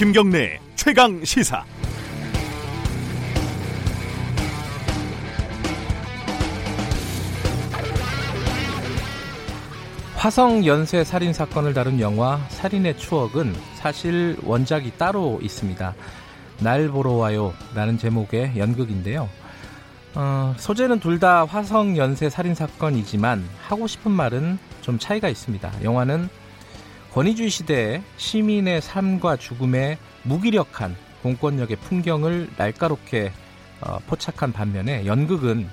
김경래 최강 시사. 화성 연쇄 살인 사건을 다룬 영화 살인의 추억은 사실 원작이 따로 있습니다. 날 보러 와요 라는 제목의 연극인데요. 어, 소재는 둘 다 화성 연쇄 살인 사건이지만 하고 싶은 말은 좀 차이가 있습니다. 영화는 권위주의 시대에 시민의 삶과 죽음에 무기력한 공권력의 풍경을 날카롭게 어, 포착한 반면에 연극은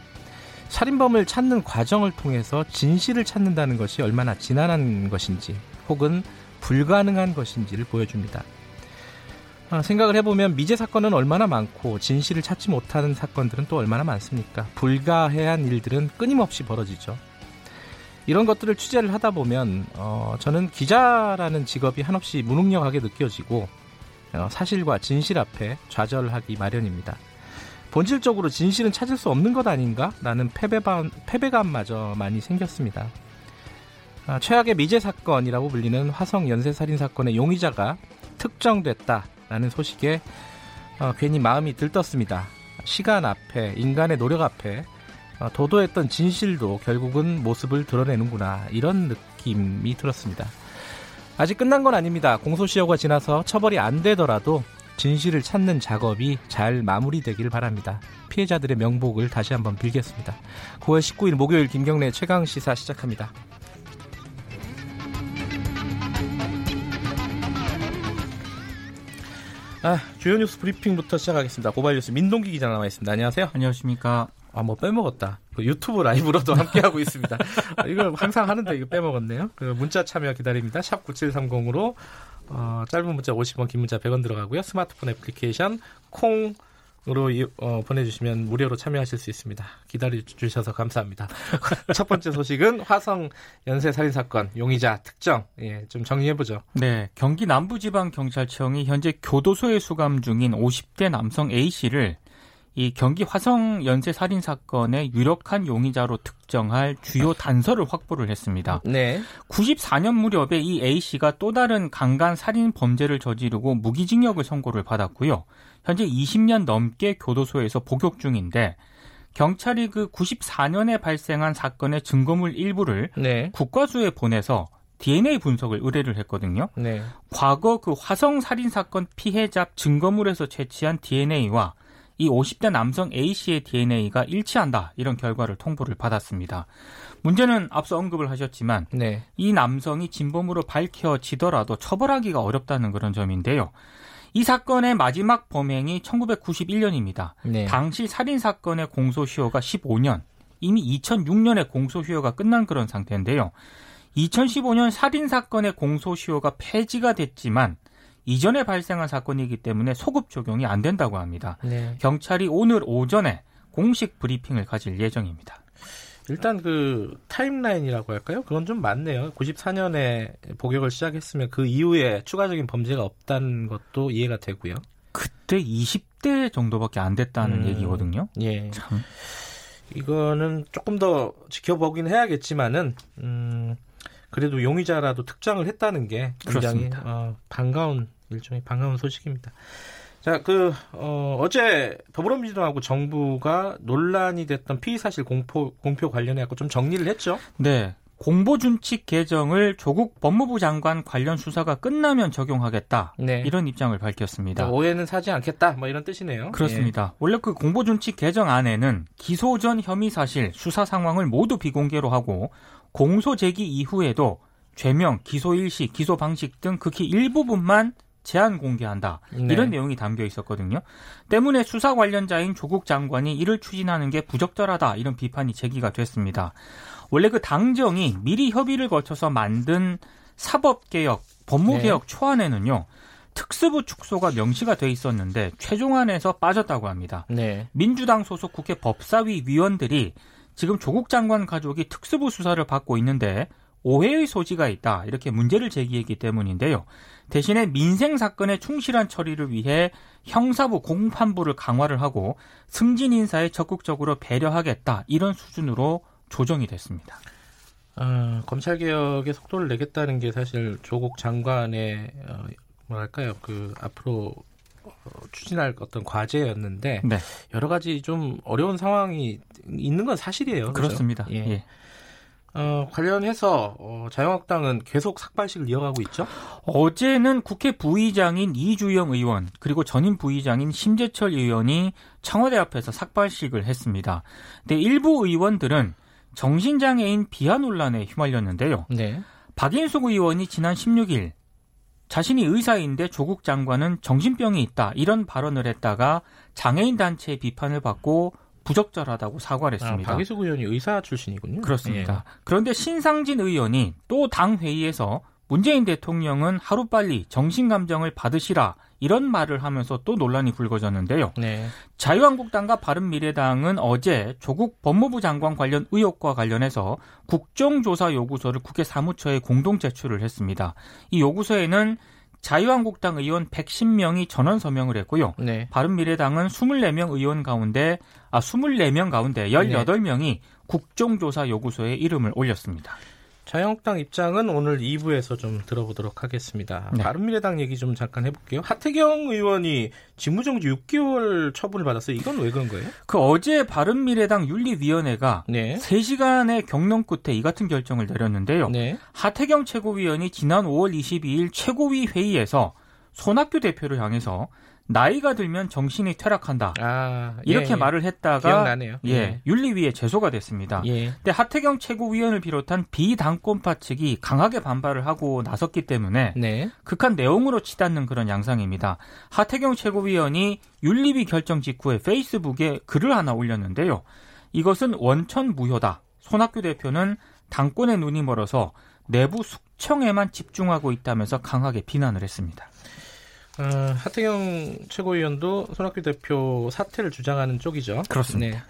살인범을 찾는 과정을 통해서 진실을 찾는다는 것이 얼마나 지난한 것인지 혹은 불가능한 것인지를 보여줍니다. 아, 생각을 해보면 미제 사건은 얼마나 많고 진실을 찾지 못하는 사건들은 또 얼마나 많습니까? 불가해한 일들은 끊임없이 벌어지죠. 이런 것들을 취재를 하다 보면 어, 저는 기자라는 직업이 한없이 무능력하게 느껴지고 어, 사실과 진실 앞에 좌절하기 마련입니다. 본질적으로 진실은 찾을 수 없는 것 아닌가 라는 패배감, 패배감마저 많이 생겼습니다. 아, 최악의 미제 사건이라고 불리는 화성 연쇄살인 사건의 용의자가 특정됐다라는 소식에 어, 괜히 마음이 들떴습니다. 시간 앞에 인간의 노력 앞에 어, 도도했던 진실도 결국은 모습을 드러내는구나 이런 느낌이 들었습니다. 아직 끝난 건 아닙니다. 공소시효가 지나서 처벌이 안 되더라도 진실을 찾는 작업이 잘 마무리되길 바랍니다. 피해자들의 명복을 다시 한번 빌겠습니다. 9월 19일 목요일 김경래 최강 시사 시작합니다. 아, 주요 뉴스 브리핑부터 시작하겠습니다. 고발 뉴스 민동기 기자 나와 있습니다. 안녕하세요. 안녕하십니까. 아, 뭐 빼먹었다. 그 유튜브 라이브로도 함께하고 있습니다. 아, 이걸 항상 하는데 이거 빼먹었네요. 그 문자 참여 기다립니다. 샵 9730으로 어, 짧은 문자 50원, 긴 문자 100원 들어가고요. 스마트폰 애플리케이션 콩 으로 어, 보내주시면 무료로 참여하실 수 있습니다. 기다려 주셔서 감사합니다. 첫 번째 소식은 화성 연쇄 살인 사건 용의자 특정 예, 좀 정리해 보죠. 네, 경기 남부지방 경찰청이 현재 교도소에 수감 중인 50대 남성 A 씨를 이 경기 화성 연쇄 살인 사건의 유력한 용의자로 특정할 주요 단서를 확보를 했습니다. 네. 94년 무렵에 이 A 씨가 또 다른 강간 살인 범죄를 저지르고 무기징역을 선고를 받았고요. 현재 20년 넘게 교도소에서 복역 중인데 경찰이 그 94년에 발생한 사건의 증거물 일부를 네. 국과수에 보내서 DNA 분석을 의뢰를 했거든요. 네. 과거 그 화성 살인 사건 피해자 증거물에서 채취한 DNA와 이 50대 남성 A씨의 DNA가 일치한다. 이런 결과를 통보를 받았습니다. 문제는 앞서 언급을 하셨지만 네. 이 남성이 진범으로 밝혀지더라도 처벌하기가 어렵다는 그런 점인데요. 이 사건의 마지막 범행이 1991년입니다. 네. 당시 살인 사건의 공소시효가 15년, 이미 2006년에 공소시효가 끝난 그런 상태인데요. 2015년 살인 사건의 공소시효가 폐지가 됐지만 이전에 발생한 사건이기 때문에 소급 적용이 안 된다고 합니다. 네. 경찰이 오늘 오전에 공식 브리핑을 가질 예정입니다. 일단 그 타임라인이라고 할까요? 그건 좀 많네요. 94년에 복역을 시작했으면 그 이후에 추가적인 범죄가 없다는 것도 이해가 되고요. 그때 20대 정도밖에 안 됐다는 음, 얘기거든요. 예. 참. 이거는 조금 더 지켜보긴 해야겠지만은 음, 그래도 용의자라도 특정을 했다는 게 굉장히 어, 반가운 일종의 반가운 소식입니다. 자, 그, 어, 어제 더불어민주당하고 정부가 논란이 됐던 피의사실 공포, 공표 관련해서 좀 정리를 했죠? 네. 공보준칙 개정을 조국 법무부 장관 관련 수사가 끝나면 적용하겠다. 네. 이런 입장을 밝혔습니다. 오해는 사지 않겠다. 뭐 이런 뜻이네요. 그렇습니다. 예. 원래 그 공보준칙 개정 안에는 기소 전 혐의 사실, 수사 상황을 모두 비공개로 하고 공소 제기 이후에도 죄명, 기소 일시, 기소 방식 등 극히 일부분만 제한 공개한다. 네. 이런 내용이 담겨 있었거든요. 때문에 수사 관련자인 조국 장관이 이를 추진하는 게 부적절하다. 이런 비판이 제기가 됐습니다. 원래 그 당정이 미리 협의를 거쳐서 만든 사법개혁, 법무개혁 네. 초안에는요. 특수부 축소가 명시가 돼 있었는데 최종안에서 빠졌다고 합니다. 네. 민주당 소속 국회 법사위 위원들이 지금 조국 장관 가족이 특수부 수사를 받고 있는데 오해의 소지가 있다. 이렇게 문제를 제기했기 때문인데요. 대신에 민생 사건의 충실한 처리를 위해 형사부 공판부를 강화를 하고 승진 인사에 적극적으로 배려하겠다. 이런 수준으로 조정이 됐습니다. 어, 검찰 개혁의 속도를 내겠다는 게 사실 조국 장관의 어, 뭐랄까요 그 앞으로 어, 추진할 어떤 과제였는데 네. 여러 가지 좀 어려운 상황이 있는 건 사실이에요. 그렇습니다. 예. 예. 어, 관련해서 어, 자유한국당은 계속 삭발식을 이어가고 있죠. 어제는 국회 부의장인 이주영 의원 그리고 전임 부의장인 심재철 의원이 청와대 앞에서 삭발식을 했습니다. 근데 일부 의원들은 정신장애인 비하 논란에 휘말렸는데요. 네. 박인숙 의원이 지난 16일 자신이 의사인데 조국 장관은 정신병이 있다 이런 발언을 했다가 장애인 단체의 비판을 받고 부적절하다고 사과를 아, 했습니다. 박희숙 의원이 의사 출신이군요. 그렇습니다. 그런데 신상진 의원이 또 당 회의에서 문재인 대통령은 하루빨리 정신감정을 받으시라 이런 말을 하면서 또 논란이 불거졌는데요. 예. 네. 자유한국당과 바른미래당은 어제 조국 법무부 장관 관련 의혹과 관련해서 국정조사 요구서를 국회 사무처에 공동 제출을 했습니다. 이 요구서에는 자유한국당 의원 110명이 전원 서명을 했고요. 네. 바른미래당은 24명 의원 가운데 아 24명 가운데 18명이 국정조사 요구서에 이름을 올렸습니다. 자유한국당 입장은 오늘 2부에서 좀 들어보도록 하겠습니다. 네. 바른미래당 얘기 좀 잠깐 해볼게요. 하태경 의원이 직무정지 6개월 처분을 받았어요. 이건 왜 그런 거예요? 그 어제 바른미래당 윤리위원회가 네. 3시간의 경론 끝에 이 같은 결정을 내렸는데요. 네. 하태경 최고위원이 지난 5월 22일 최고위 회의에서 손학규 대표를 향해서 나이가 들면 정신이 퇴락한다. 아, 이렇게 예, 말을 했다가 기억나네요. 예, 윤리위에 제소가 됐습니다. 예. 근데 하태경 최고위원을 비롯한 비당권파 측이 강하게 반발을 하고 나섰기 때문에 네. 극한 내용으로 치닫는 그런 양상입니다. 하태경 최고위원이 윤리위 결정 직후에 페이스북에 글을 하나 올렸는데요. 이것은 원천 무효다. 손학규 대표는 당권의 눈이 멀어서 내부 숙청에만 집중하고 있다면서 강하게 비난을 했습니다. 어, 하태경 최고위원도 손학규 대표 사퇴를 주장하는 쪽이죠. 그렇습니다. 네.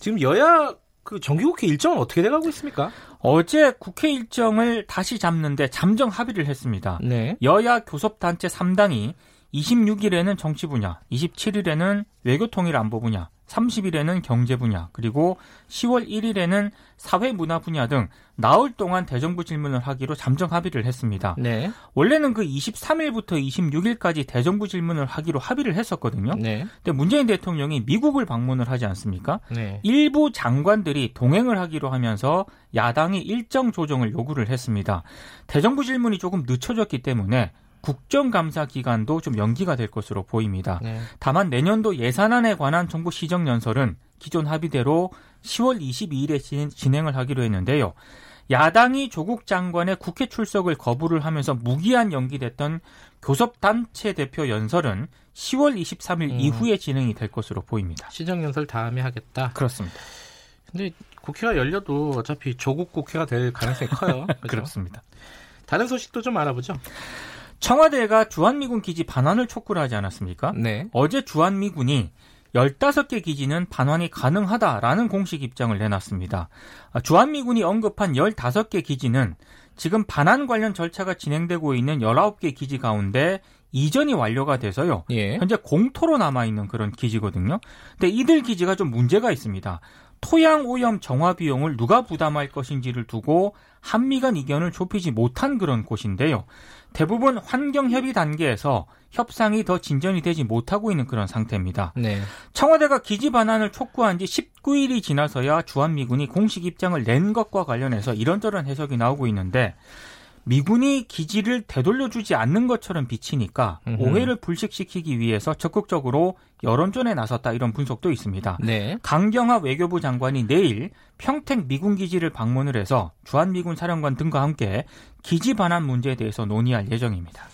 지금 여야 그 정기국회 일정은 어떻게 돼가고 있습니까? 어제 국회 일정을 다시 잡는데 잠정 합의를 했습니다. 네. 여야 교섭단체 3당이 26일에는 정치 분야, 27일에는 외교통일 안보 분야, 30일에는 경제 분야, 그리고 10월 1일에는 사회 문화 분야 등 나흘 동안 대정부 질문을 하기로 잠정 합의를 했습니다. 네. 원래는 그 23일부터 26일까지 대정부 질문을 하기로 합의를 했었거든요. 네. 근데 문재인 대통령이 미국을 방문을 하지 않습니까? 네. 일부 장관들이 동행을 하기로 하면서 야당이 일정 조정을 요구를 했습니다. 대정부 질문이 조금 늦춰졌기 때문에 국정감사 기간도 좀 연기가 될 것으로 보입니다. 네. 다만 내년도 예산안에 관한 정부 시정연설은 기존 합의대로 10월 22일에 진행을 하기로 했는데요. 야당이 조국 장관의 국회 출석을 거부를 하면서 무기한 연기됐던 교섭단체 대표 연설은 10월 23일 음. 이후에 진행이 될 것으로 보입니다. 시정연설 다음에 하겠다. 그렇습니다. 근데 국회가 열려도 어차피 조국 국회가 될 가능성이 커요. 그렇죠? 그렇습니다. 다른 소식도 좀 알아보죠. 청와대가 주한미군 기지 반환을 촉구를 하지 않았습니까? 네. 어제 주한미군이 15개 기지는 반환이 가능하다라는 공식 입장을 내놨습니다. 아, 주한미군이 언급한 15개 기지는 지금 반환 관련 절차가 진행되고 있는 19개 기지 가운데 이전이 완료가 돼서요. 예. 현재 공토로 남아있는 그런 기지거든요. 근데 이들 기지가 좀 문제가 있습니다. 토양 오염 정화 비용을 누가 부담할 것인지를 두고 한미 간 이견을 좁히지 못한 그런 곳인데요. 대부분 환경 협의 단계에서 협상이 더 진전이 되지 못하고 있는 그런 상태입니다. 네. 청와대가 기지 반환을 촉구한 지 19일이 지나서야 주한미군이 공식 입장을 낸 것과 관련해서 이런저런 해석이 나오고 있는데 미군이 기지를 되돌려주지 않는 것처럼 비치니까 음흠. 오해를 불식시키기 위해서 적극적으로 여론전에 나섰다 이런 분석도 있습니다. 네. 강경화 외교부 장관이 내일 평택 미군 기지를 방문을 해서 주한미군 사령관 등과 함께 기지 반환 문제에 대해서 논의할 예정입니다.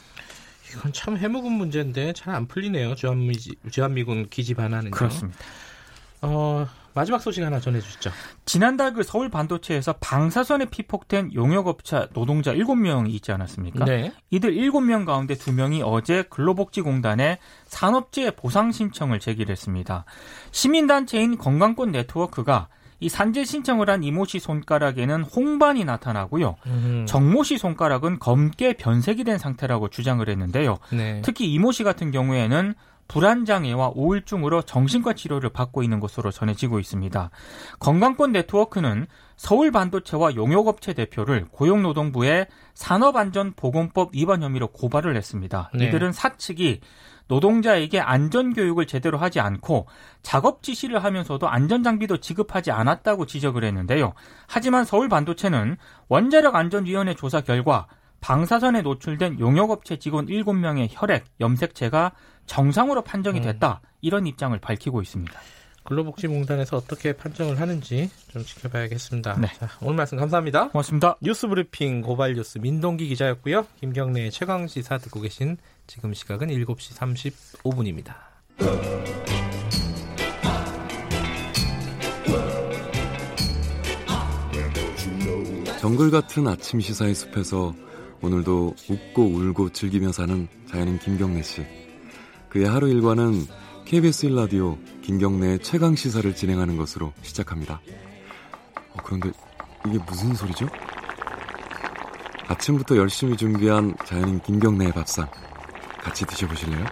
이건 참 해묵은 문제인데 잘 안 풀리네요. 주한미, 주한미군 기지 반환은. 그렇습니다. 어, 마지막 소식 하나 전해주시죠. 지난달 그 서울 반도체에서 방사선에 피폭된 용역업체 노동자 7명이 있지 않았습니까? 네. 이들 7명 가운데 2명이 어제 근로복지공단에 산업재해 보상 신청을 제기했습니다. 시민단체인 건강권 네트워크가 이 산재 신청을 한 이모 씨 손가락에는 홍반이 나타나고요. 음, 정모 씨 손가락은 검게 변색이 된 상태라고 주장을 했는데요. 네. 특히 이모 씨 같은 경우에는 불안장애와 우울증으로 정신과 치료를 받고 있는 것으로 전해지고 있습니다. 건강권 네트워크는 서울 반도체와 용역업체 대표를 고용노동부에 산업안전보건법 위반 혐의로 고발을 했습니다. 네. 이들은 사측이 노동자에게 안전교육을 제대로 하지 않고 작업 지시를 하면서도 안전장비도 지급하지 않았다고 지적을 했는데요. 하지만 서울 반도체는 원자력 안전위원회 조사 결과 방사선에 노출된 용역업체 직원 7명의 혈액, 염색체가 정상으로 판정이 음. 됐다. 이런 입장을 밝히고 있습니다. 근로복지공단에서 어떻게 판정을 하는지 좀 지켜봐야겠습니다. 네. 자, 오늘 말씀 감사합니다. 고맙습니다. 뉴스브리핑 고발뉴스 민동기 기자였고요. 김경래 최강 시사 듣고 계신 지금 시각은 7시 35분입니다. 정글 같은 아침 시사의 숲에서 오늘도 웃고 울고 즐기며 사는 자연인 김경래 씨. 그의 하루 일과는 KBS 1라디오 김경래의 최강 시사를 진행하는 것으로 시작합니다. 어, 그런데 이게 무슨 소리죠? 아침부터 열심히 준비한 자연인 김경래의 밥상 같이 드셔보실래요?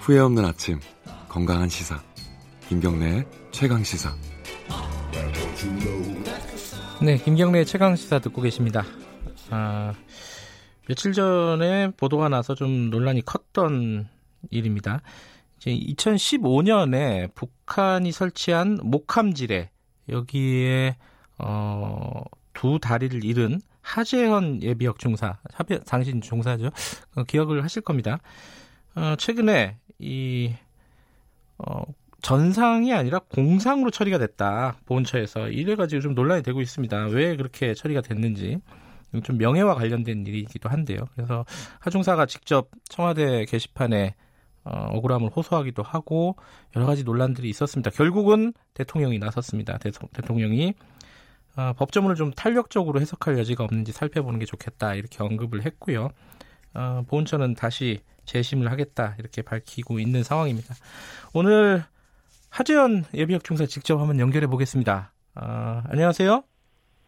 후회 없는 아침 건강한 시사 김경래의 최강 시사 네 김경래의 최강 시사 듣고 계십니다. 아, 며칠 전에 보도가 나서 좀 논란이 컸던 일입니다. 이제 2015년에 북한이 설치한 목함지뢰 여기에 어, 두 다리를 잃은 하재현 예비역 중사, 당신 중사죠. 어, 기억을 하실 겁니다. 어, 최근에 이 어, 전상이 아니라 공상으로 처리가 됐다 보훈처에서 이래 가지고 좀 논란이 되고 있습니다. 왜 그렇게 처리가 됐는지 좀 명예와 관련된 일이기도 한데요. 그래서 하중사가 직접 청와대 게시판에 어, 억울함을 호소하기도 하고 여러 가지 논란들이 있었습니다. 결국은 대통령이 나섰습니다. 대통, 령이 어, 법조문을 좀 탄력적으로 해석할 여지가 없는지 살펴보는 게 좋겠다 이렇게 언급을 했고요. 어, 보훈처는 다시 재심을 하겠다 이렇게 밝히고 있는 상황입니다. 오늘 하재현 예비역 중사 직접 한번 연결해 보겠습니다. 어, 안녕하세요.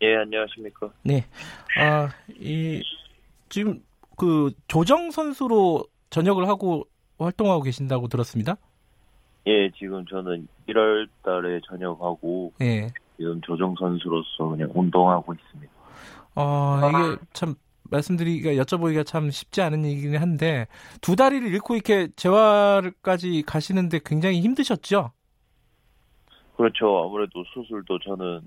예, 안녕하십니까. 네. 아, 이 지금 그 조정 선수로 전역을 하고 활동하고 계신다고 들었습니다. 예, 지금 저는 1월 달에 전역하고 예. 지금 조정 선수로서 그냥 운동하고 있습니다. 어, 이게 참 말씀드리기가 여쭤보기가 참 쉽지 않은 얘기긴 한데 두 다리를 잃고 이렇게 재활까지 가시는데 굉장히 힘드셨죠? 그렇죠. 아무래도 수술도 저는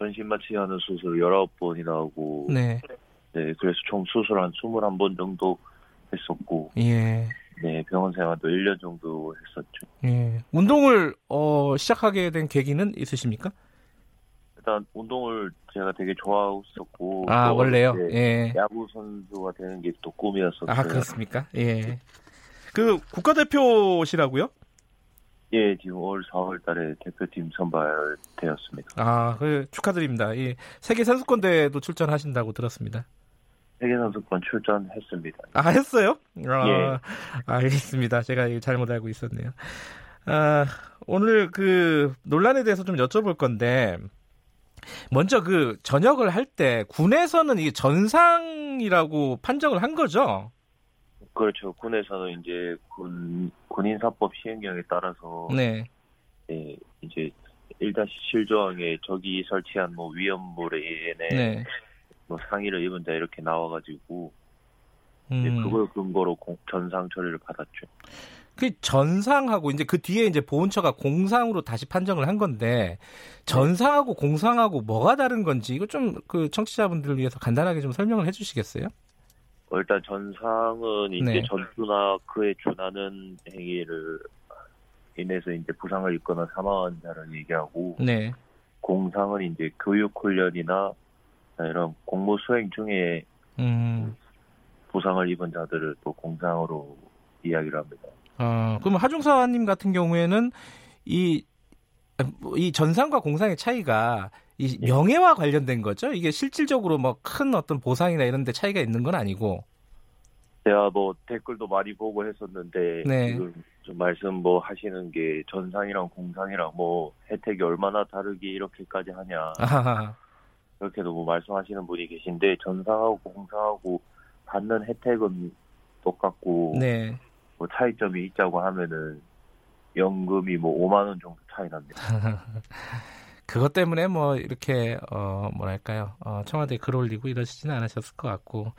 전신 마취하는 수술 19번이나 하고 네. 네, 그래서 총 수술 한 21번 정도 했었고 예. 네, 병원 생활도 1년 정도 했었죠. 예. 운동을 어, 시작하게 된 계기는 있으십니까? 일단 운동을 제가 되게 좋아했었고 아 원래요? 예. 야구 선수가 되는 게 또 꿈이었었어요. 아 그렇습니까? 예. 그 국가대표시라고요? 예, 지금 올 4월 달에 대표팀 선발되었습니다. 아, 그 축하드립니다. 예, 세계 선수권 대회도 출전하신다고 들었습니다. 세계 선수권 출전했습니다. 아 했어요? 아, 예. 알겠습니다. 제가 잘못 알고 있었네요. 아, 오늘 그 논란에 대해서 좀 여쭤볼 건데 먼저 그 전역을 할 때 군에서는 이게 전상이라고 판정을 한 거죠? 그렇죠. 군에서는 이제 군 군인사법 시행령에 따라서 네. 예, 이제 1-7조항에 적이 설치한 뭐 위험물에 네. 뭐 상의를 입은 자 이렇게 나와가지고 음. 그걸 근거로 공, 전상 처리를 받았죠. 그 전상하고 이제 그 뒤에 이제 보훈처가 공상으로 다시 판정을 한 건데 전상하고 공상하고 뭐가 다른 건지 이거 좀 그 청취자분들을 위해서 간단하게 좀 설명을 해주시겠어요? 어, 일단 전상은 이제 네. 전투나 그에 준하는 행위를 인해서 이제 부상을 입거나 사망한 자를 얘기하고 네. 공상은 이제 교육 훈련이나 이런 공무 수행 중에 음. 부상을 입은 자들을 또 공상으로 이야기를 합니다. 어, 그럼 하중사님 같은 경우에는 이, 이 전상과 공상의 차이가 이 예. 명예와 관련된 거죠? 이게 실질적으로 뭐 큰 어떤 보상이나 이런 데 차이가 있는 건 아니고. 제가 뭐 댓글도 많이 보고 했었는데 네. 지금 좀 말씀 뭐 하시는 게 전상이랑 공상이랑 뭐 혜택이 얼마나 다르게 이렇게까지 하냐. 아하. 그렇게도 뭐 말씀하시는 분이 계신데 전상하고 공상하고 받는 혜택은 똑같고 네. 뭐 차이점이 있자고 하면은 연금이 뭐 5만 원 정도 차이 납니다. 그것 때문에 뭐 이렇게 어 뭐랄까요 어, 청와대 글 올리고 이러시지는 않으셨을 것 같고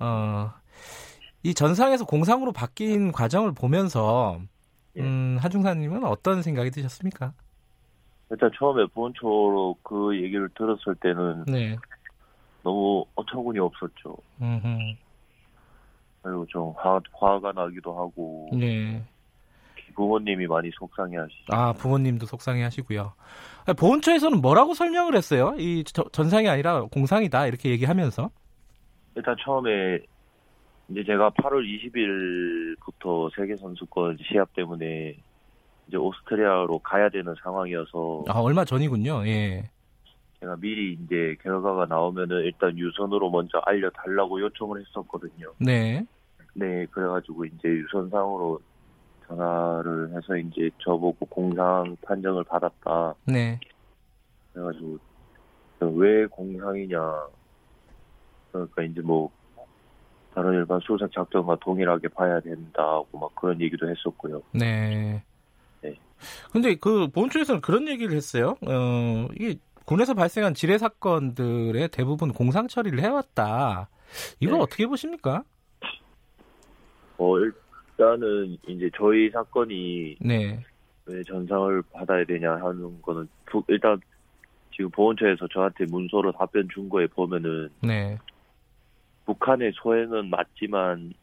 어이 전상에서 공상으로 바뀐 과정을 보면서 예. 음, 한중사님은 어떤 생각이 드셨습니까? 일단 처음에 본초로 그 얘기를 들었을 때는 네. 너무 어처구니 없었죠. 음흠. 그리고 좀 화, 화가 나기도 하고. 네. 부모님이 많이 속상해하시죠. 아 부모님도 속상해하시고요. 보훈처에서는 뭐라고 설명을 했어요? 이 저, 전상이 아니라 공상이다 이렇게 얘기하면서. 일단 처음에 이제 제가 8월 20일부터 세계 선수권 시합 때문에 이제 오스트리아로 가야 되는 상황이어서. 아 얼마 전이군요. 예. 제가 미리 이제 결과가 나오면은 일단 유선으로 먼저 알려달라고 요청을 했었거든요. 네. 네, 그래가지고 이제 유선상으로 전화를 해서 이제 저보고 공상 판정을 받았다. 네. 그래가지고 왜 공상이냐. 그러니까 이제 뭐 다른 일반 수색 작전과 동일하게 봐야 된다고 막 그런 얘기도 했었고요. 네. 네. 근데 그 본초에서는 그런 얘기를 했어요. 어, 이게 군에서 발생한 지뢰 사건들의 대부분 공상 처리를 해왔다. 이걸 네. 어떻게 보십니까? 어, 일 단은 이제 저희 사건이 네. 왜 전상을 받아야 되냐 하는 거는 일단 지금 보훈처에서 저한테 문서로 답변 준 거에 보면은 네. 북한의 소행은 맞지만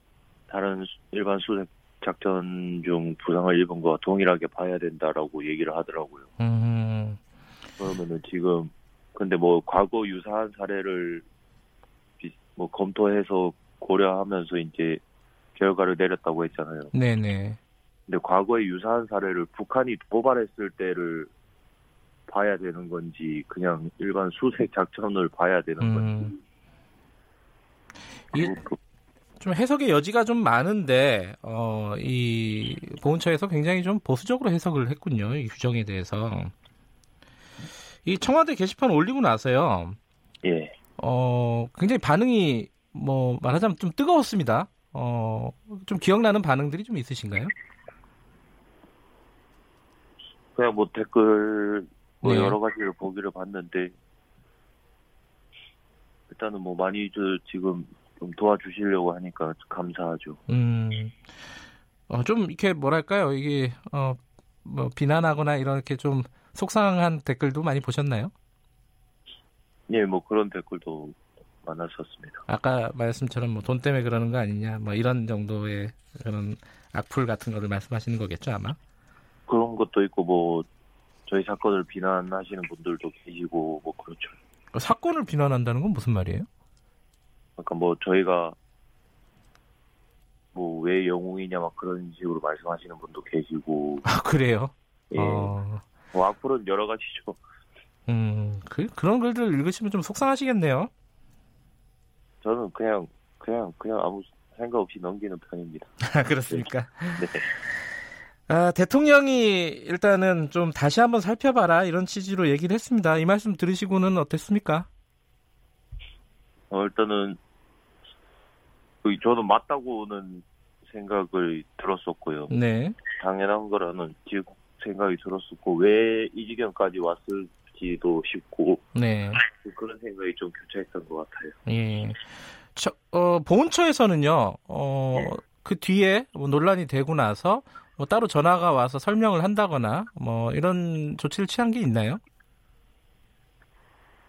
다른 일반 수색 작전 중 부상을 입은 거와 동일하게 봐야 된다라고 얘기를 하더라고요. 음. 그러면은 지금 근데 뭐 과거 유사한 사례를 뭐 검토해서 고려하면서 이제 결과를 내렸다고 했잖아요. 네네. 근데 과거에 유사한 사례를 북한이 도발했을 때를 봐야 되는 건지 그냥 일반 수색 작전을 봐야 되는 음. 건지. 이게 좀 해석의 여지가 좀 많은데 어, 이 보훈처에서 굉장히 좀 보수적으로 해석을 했군요. 이 규정에 대해서. 이 청와대 게시판 올리고 나서요. 예. 어, 굉장히 반응이 뭐 말하자면 좀 뜨거웠습니다. 어, 좀 기억나는 반응들이 좀 있으신가요? 그냥 뭐 댓글 뭐 네. 여러 가지를 보기를 봤는데 일단은 뭐 많이 지금 좀 도와주시려고 하니까 감사하죠. 음, 어, 좀 이렇게 뭐랄까요 이게 어, 뭐 비난하거나 이렇게 좀 속상한 댓글도 많이 보셨나요? 예, 뭐 그런 댓글도 많았었습니다. 아까 말씀처럼 뭐 돈 때문에 그러는 거 아니냐, 뭐 이런 정도의 그런 악플 같은 거를 말씀하시는 거겠죠, 아마? 그런 것도 있고 뭐 저희 사건을 비난하시는 분들도 계시고 뭐 그렇죠. 그 사건을 비난한다는 건 무슨 말이에요? 그러니까 뭐 저희가 뭐 왜 영웅이냐 막 그런 식으로 말씀하시는 분도 계시고. 아 그래요? 예. 어... 뭐 악플은 여러 가지죠. 음, 그, 그런 글들 읽으시면 좀 속상하시겠네요. 저는 그냥 그냥 그냥 아무 생각 없이 넘기는 편입니다. 아, 그렇습니까? 네. 아, 대통령이 일단은 좀 다시 한번 살펴봐라 이런 취지로 얘기를 했습니다. 이 말씀 들으시고는 어땠습니까? 어, 일단은 그 저도 맞다고는 생각을 들었었고요. 네. 당연한 거라는 생각이 들었었고 왜 이 지경까지 왔을 지도 싶고 네. 그런 생각이 좀 교차했던 것 같아요. 예. 저, 어, 보훈처에서는요, 어, 네. 그 뒤에 뭐 논란이 되고 나서 뭐 따로 전화가 와서 설명을 한다거나 뭐 이런 조치를 취한 게 있나요?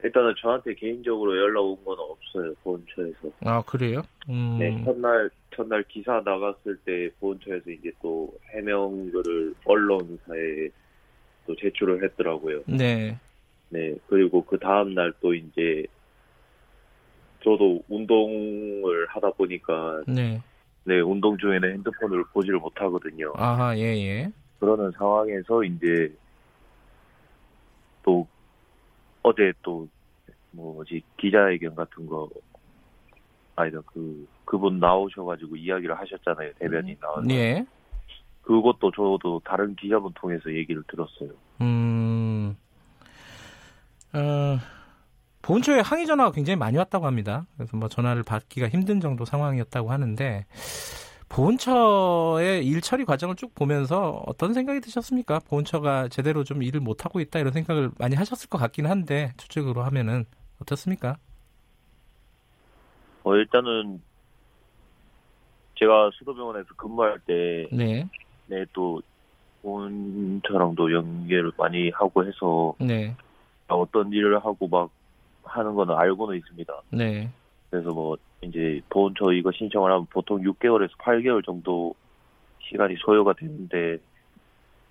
일단은 저한테 개인적으로 연락 온 건 없어요 보훈처에서. 아 그래요? 음... 네 첫날 첫날 기사 나갔을 때 보훈처에서 이제 또 해명글을 언론사에 또 제출을 했더라고요. 네. 네 그리고 그 다음 날 또 이제 저도 운동을 하다 보니까 네. 네 운동 중에는 핸드폰을 보지를 못하거든요. 아하 예예. 예. 그러는 상황에서 이제 또 어제 또 뭐지 기자회견 같은 거 아니다 그 그분 나오셔가지고 이야기를 하셨잖아요 대변인 나와서. 예. 그것도 저도 다른 기자분 통해서 얘기를 들었어요. 음. 어, 본초에 항의 전화가 굉장히 많이 왔다고 합니다. 그래서 뭐 전화를 받기가 힘든 정도 상황이었다고 하는데 보훈처의 일 처리 과정을 쭉 보면서 어떤 생각이 드셨습니까? 보훈처가 제대로 좀 일을 못 하고 있다 이런 생각을 많이 하셨을 것 같긴 한데 추측으로 하면은 어떻습니까? 어 일단은 제가 수도병원에서 근무할 때 네. 네, 또 보훈처랑도 연계를 많이 하고 해서 네. 어떤 일을 하고 막 하는 거는 알고는 있습니다. 네. 그래서 뭐 이제 보험처 이거 신청을 하면 보통 6개월에서 8개월 정도 시간이 소요가 되는데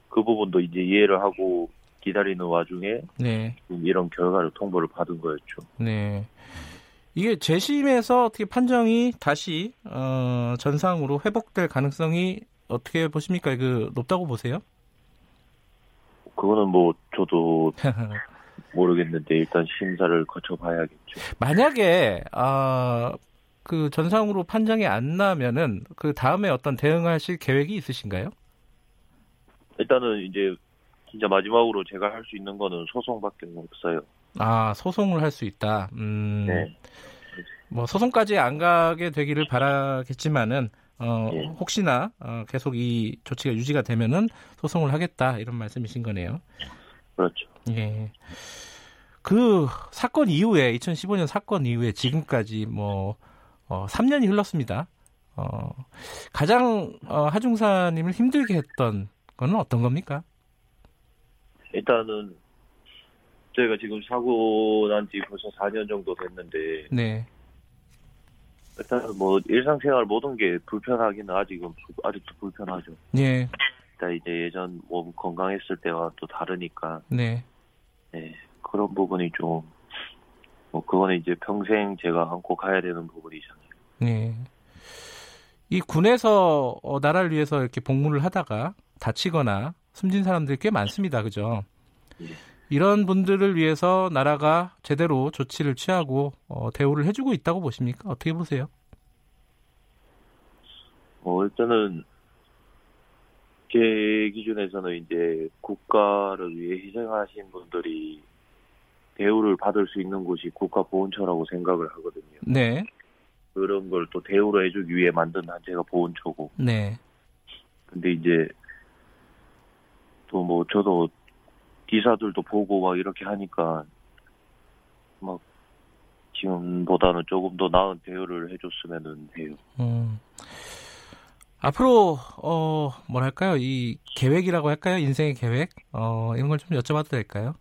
그 부분도 이제 이해를 하고 기다리는 와중에 네. 이런 결과를 통보를 받은 거였죠. 네. 이게 재심에서 어떻게 판정이 다시 어, 전상으로 회복될 가능성이 어떻게 보십니까? 그 높다고 보세요? 그거는 뭐 저도 모르겠는데 일단 심사를 거쳐봐야겠죠. 만약에 아, 그 전상으로 판정이 안 나면은 그 다음에 어떤 대응하실 계획이 있으신가요? 일단은 이제 진짜 마지막으로 제가 할 수 있는 거는 소송밖에 없어요. 아 소송을 할 수 있다. 음, 네. 뭐 소송까지 안 가게 되기를 바라겠지만은 어, 예. 혹시나 어, 계속 이 조치가 유지가 되면은 소송을 하겠다 이런 말씀이신 거네요. 그렇죠. 예. 그 사건 이후에 2015년 사건 이후에 지금까지 뭐 어, 3년이 흘렀습니다. 어, 가장 어, 하중사님을 힘들게 했던 거는 어떤 겁니까? 일단은 저희가 지금 사고 난 지 벌써 4년 정도 됐는데 네. 일단 뭐 일상생활 모든 게 불편하기는 아직은 아직도 불편하죠. 네. 일단 이제 예전 몸 건강했을 때와 또 다르니까. 네. 네. 그런 부분이 좀, 뭐, 그거는 이제 평생 제가 안고 가야 되는 부분이잖아요. 네. 이 군에서 어, 나라를 위해서 이렇게 복무를 하다가 다치거나 숨진 사람들이 꽤 많습니다. 그죠? 예. 이런 분들을 위해서 나라가 제대로 조치를 취하고 어, 대우를 해주고 있다고 보십니까? 어떻게 보세요? 어, 일단은 제 기준에서는 이제 국가를 위해 희생하신 분들이 대우를 받을 수 있는 곳이 국가보훈처라고 생각을 하거든요. 네. 그런 걸 또 대우를 해주기 위해 만든 단체가 보훈처고. 네. 근데 이제 또 뭐 저도 기사들도 보고 막 이렇게 하니까 막 지금보다는 조금 더 나은 대우를 해줬으면 해요. 음. 앞으로 어 뭐랄까요 이 계획이라고 할까요 인생의 계획 어 이런 걸 좀 여쭤봐도 될까요?